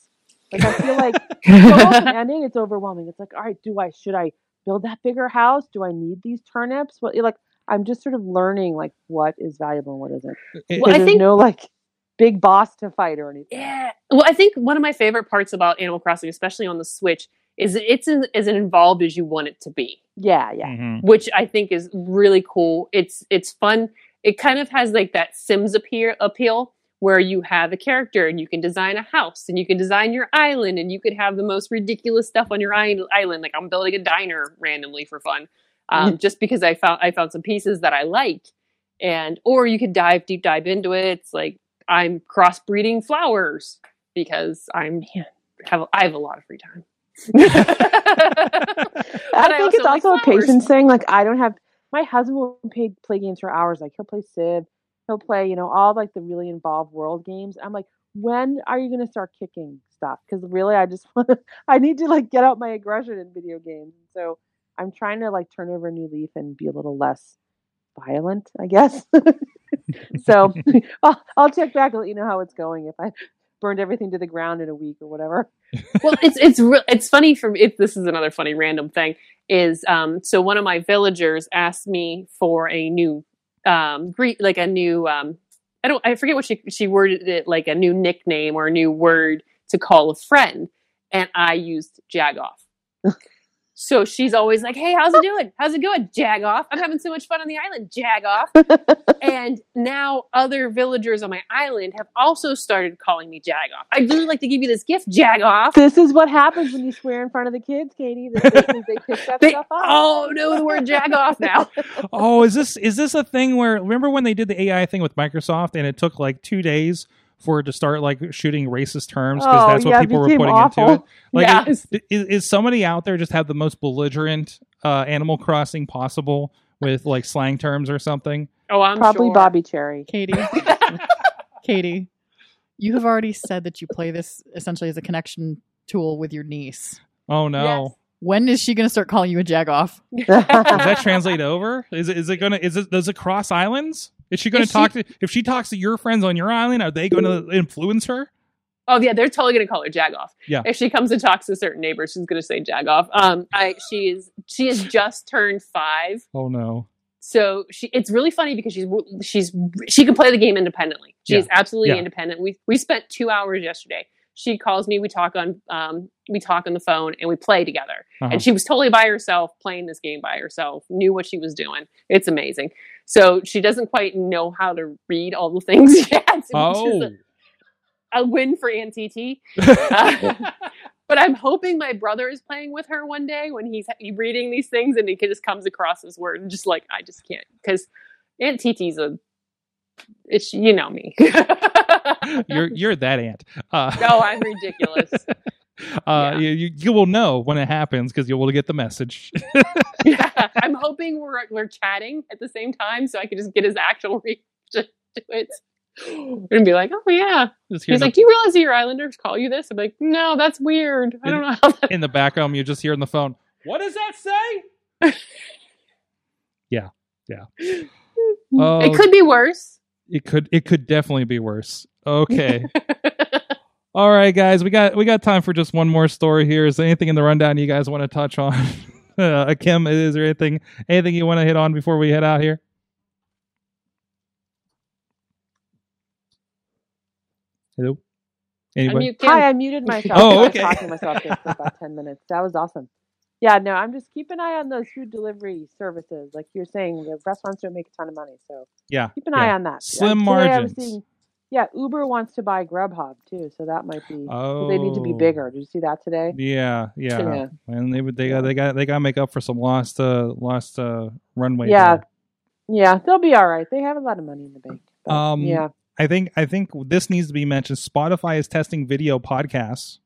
Like I feel like so ending it's overwhelming. It's like, all right, do I should I build that bigger house? Do I need these turnips? What like I'm just sort of learning like what is valuable and what isn't. Well, I think- no like big boss to fight or anything. Yeah. Well, I think one of my favorite parts about Animal Crossing, especially on the Switch, is that it's as, as involved as you want it to be. Yeah, yeah. Mhm. which I think is really cool. It's it's fun. It kind of has like that Sims appeal appeal where you have a character and you can design a house and you can design your island and you could have the most ridiculous stuff on your island. Like I'm building a diner randomly for fun, um, just because I found I found some pieces that I like, and or you could dive deep dive into it. It's like I'm crossbreeding flowers because I'm have I have a lot of free time. I think it's also a patience thing. Like I don't have my husband will pay, play games for hours. Like he'll play Civ, he'll play you know all like the really involved world games. I'm like, when are you going to start kicking stuff? Because really, I just want to. I need to like get out my aggression in video games. So I'm trying to like turn over a new leaf and be a little less violent, I guess. so I'll, I'll check back and let you know how it's going if I burned everything to the ground in a week or whatever. well, it's it's re- it's funny for me. If this is another funny random thing, is um, so one of my villagers asked me for a new um, greet, like a new um, I don't I forget what she she worded it like a new nickname or a new word to call a friend, and I used Jagoff. So she's always like, "Hey, how's it doing? How's it going? Jag off! I'm having so much fun on the island. Jag off!" and now other villagers on my island have also started calling me Jag off. I'd really like to give you this gift, Jag off. This is what happens when you swear in front of the kids, Katie. This means they pick that They stuff up. all know the word Jag off now. Oh, is this is this a thing where remember when they did the AI thing with Microsoft and it took like two days for it to start like shooting racist terms because Oh, that's what yeah, people were putting awful. into it. Like, Yes. is, is, is somebody out there just have the most belligerent uh, Animal Crossing possible with like slang terms or something? Oh, I'm Probably sure. Bobby Cherry. Katie, Katie, you have already said that you play this essentially as a connection tool with your niece. Oh no. Yes. When is she going to start calling you a jagoff? Does that translate over? Is it is it gonna is it does it cross islands? Is she Is she- talk to if she talks to your friends on your island, are they gonna influence her? Oh yeah, they're totally gonna call her Jagoff. Yeah. If she comes and talks to certain neighbors, she's gonna say Jagoff. Um, I she is she has just turned five, Oh no. so she it's really funny because she's she's she can play the game independently. She's Yeah. absolutely Yeah. independent. We we spent two hours yesterday. She calls me. We talk on um we talk on the phone and we play together. Uh-huh. And she was totally by herself playing this game by herself. Knew what she was doing. It's amazing. So she doesn't quite know how to read all the things yet, which is Oh. a, a win for Aunt TT. Uh, but I'm hoping my brother is playing with her one day when he's reading these things and he just comes across this word and just like I just can't because Aunt TT's a it's you know me. you're you're that ant. Uh, no, I'm ridiculous. Uh, Yeah. you, you will know when it happens because you will get the message. yeah, I'm hoping we're we're chatting at the same time so I can just get his actual reaction to it and be like, oh yeah. He's the- like, do you realize that your Islanders call you this? I'm like, no, that's weird. I don't know how that. in the background, you just hear on the phone. What does that say? yeah, yeah. Oh, It could be worse. it could it could definitely be worse. Okay. All right, guys, we got we got time for just one more story here. Is there anything in the rundown you guys want to touch on? uh, Kim, is there anything anything you want to hit on before we head out here? Hello, anybody? Unmute Hi, I muted myself. Oh, I was okay. talking to myself there for about 10 minutes. That was awesome. Yeah, no, I'm just keep an eye on those food delivery services. Like you're saying, the restaurants don't make a ton of money. So Yeah, keep an yeah. eye on that. Slim today I was margins. Yeah, Uber wants to buy Grubhub too. So that might be, Oh, they need to be bigger. Did you see that today? Yeah, yeah, Yeah. and they would they got they got they got to make up for some lost uh lost uh runway. Yeah. there. Yeah, they'll be all right. They have a lot of money in the bank. Um, yeah. I think I think this needs to be mentioned. Spotify is testing video podcasts.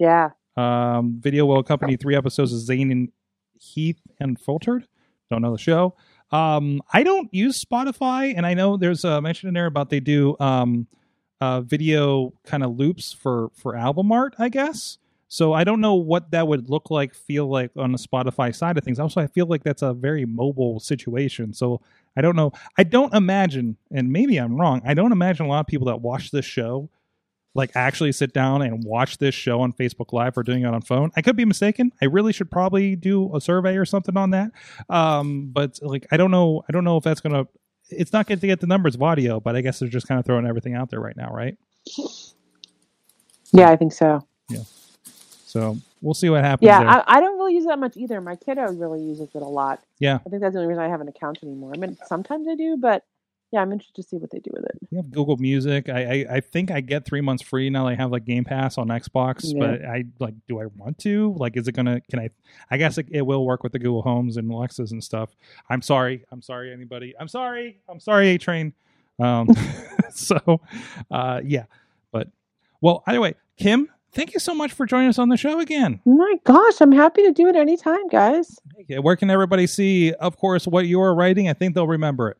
Yeah. Um, video will accompany three episodes of Zane and Heath Unfiltered. Don't know the show. Um, I don't use Spotify, and I know there's a mention in there about they do um, uh, video kind of loops for for album art, I guess. So I don't know what that would look like, feel like on the Spotify side of things. Also, I feel like that's a very mobile situation. So I don't know. I don't imagine, and maybe I'm wrong. I don't imagine a lot of people that watch this show like actually sit down and watch this show on Facebook Live or doing it on phone. I could be mistaken. I really should probably do a survey or something on that. Um, but like I don't know. I don't know if that's gonna. It's not going to get the numbers of audio, but I guess they're just kind of throwing everything out there right now, right? Yeah, I think so. Yeah. So we'll see what happens. Yeah, there. I, I don't really use that much either. My kiddo really uses it a lot. Yeah. I think that's the only reason I have an account anymore. I mean, sometimes I do, but yeah, I'm interested to see what they do with it. We have Google Music. I, I I think I get three months free now. that I have like Game Pass on Xbox, Yeah. but I like. Do I want to? Like, is it gonna? Can I? I guess it, it will work with the Google Homes and Alexas and stuff. I'm sorry. I'm sorry. Anybody? I'm sorry. I'm sorry. A Train. Um. so, uh, yeah. But well, either way, Kim, thank you so much for joining us on the show again. My gosh, I'm happy to do it anytime, guys. Okay, Where can everybody see, of course, what you're writing? I think they'll remember it.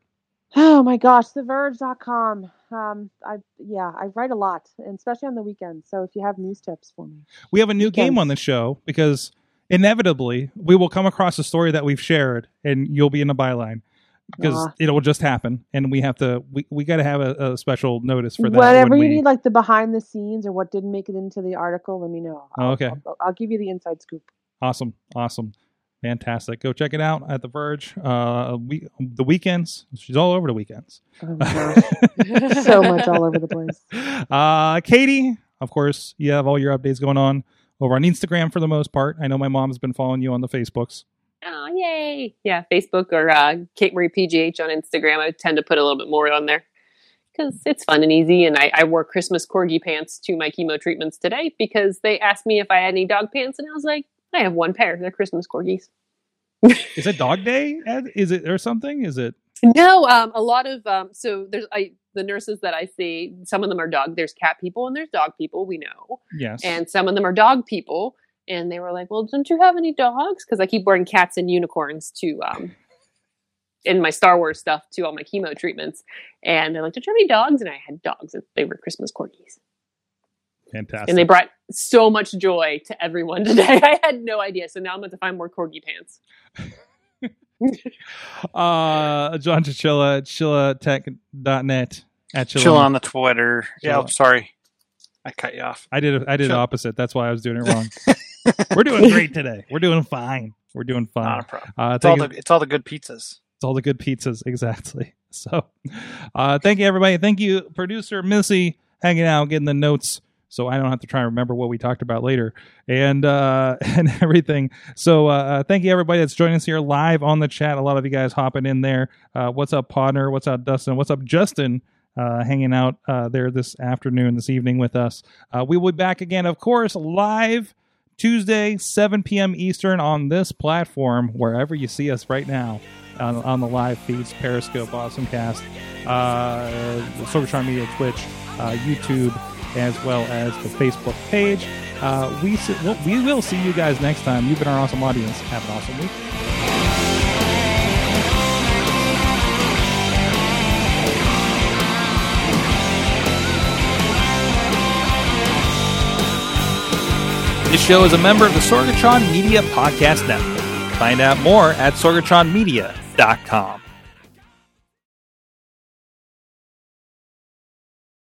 Oh my gosh, TheVerge.com. Um, I yeah, I write a lot, and especially on the weekends. So if you have news tips for me, We have a new game on the show because inevitably we will come across a story that we've shared and you'll be in the byline because Aw. it will just happen and we have to we, we got to have a, a special notice for that whatever you we- need, like the behind the scenes or what didn't make it into the article, let me know. Oh, I'll, okay. I'll, I'll give you the inside scoop. awesome awesome fantastic go check it out at the verge uh we the weekends she's all over the weekends Oh so much all over the place. uh katie of course you have all your updates going on over on Instagram for the most part. I know my mom's been following you on the Facebooks. Oh, yay! Yeah, Facebook or uh, Kate Marie PGH on Instagram. I tend to put a little bit more on there because it's fun and easy. And I, I wore Christmas corgi pants to my chemo treatments today because they asked me if I had any dog pants, and I was like, I have one pair. They're Christmas corgis. Is it Dog Day? Ed? Is it or something? Is it? No, um, a lot of um, so there's I the nurses that I see. Some of them are dog. There's cat people and there's dog people. We know, Yes. and some of them are dog people. And they were like, "Well, don't you have any dogs?" Because I keep wearing cats and unicorns to um, in my Star Wars stuff to all my chemo treatments. And they're like, "Don't you have any dogs?" And I had dogs. They were Christmas corgis, Fantastic. and they brought so much joy to everyone today. I had no idea. So now I'm going to find more corgi pants. uh, John Chichilla, chillatech.net at Chilla. Chill on the Twitter. Yeah, I'm sorry. I cut you off. I did. I did the Chill. opposite. That's why I was doing it wrong. We're doing great today. We're doing fine. We're doing fine. Not a problem. Uh, It's all, the, it's all the good pizzas. It's all the good pizzas, exactly. So, uh, thank you, everybody. Thank you, producer Missy, hanging out, getting the notes, so I don't have to try and remember what we talked about later, and uh, and everything. So, uh, thank you, everybody that's joining us here live on the chat. A lot of you guys hopping in there. Uh, what's up, Podner? What's up, Dustin? What's up, Justin? Uh, hanging out uh, there this afternoon, this evening with us. Uh, we will be back again, of course, live Tuesday, 7 p.m. Eastern on this platform, wherever you see us right now on, on the live feeds, Periscope, AwesomeCast, uh, Sorgatron Media, Twitch, uh, YouTube, as well as the Facebook page. Uh, we, we'll, we will see you guys next time. You've been our awesome audience. Have an awesome week. This show is a member of the Sorgatron Media Podcast Network. Find out more at sorgatronmedia.com.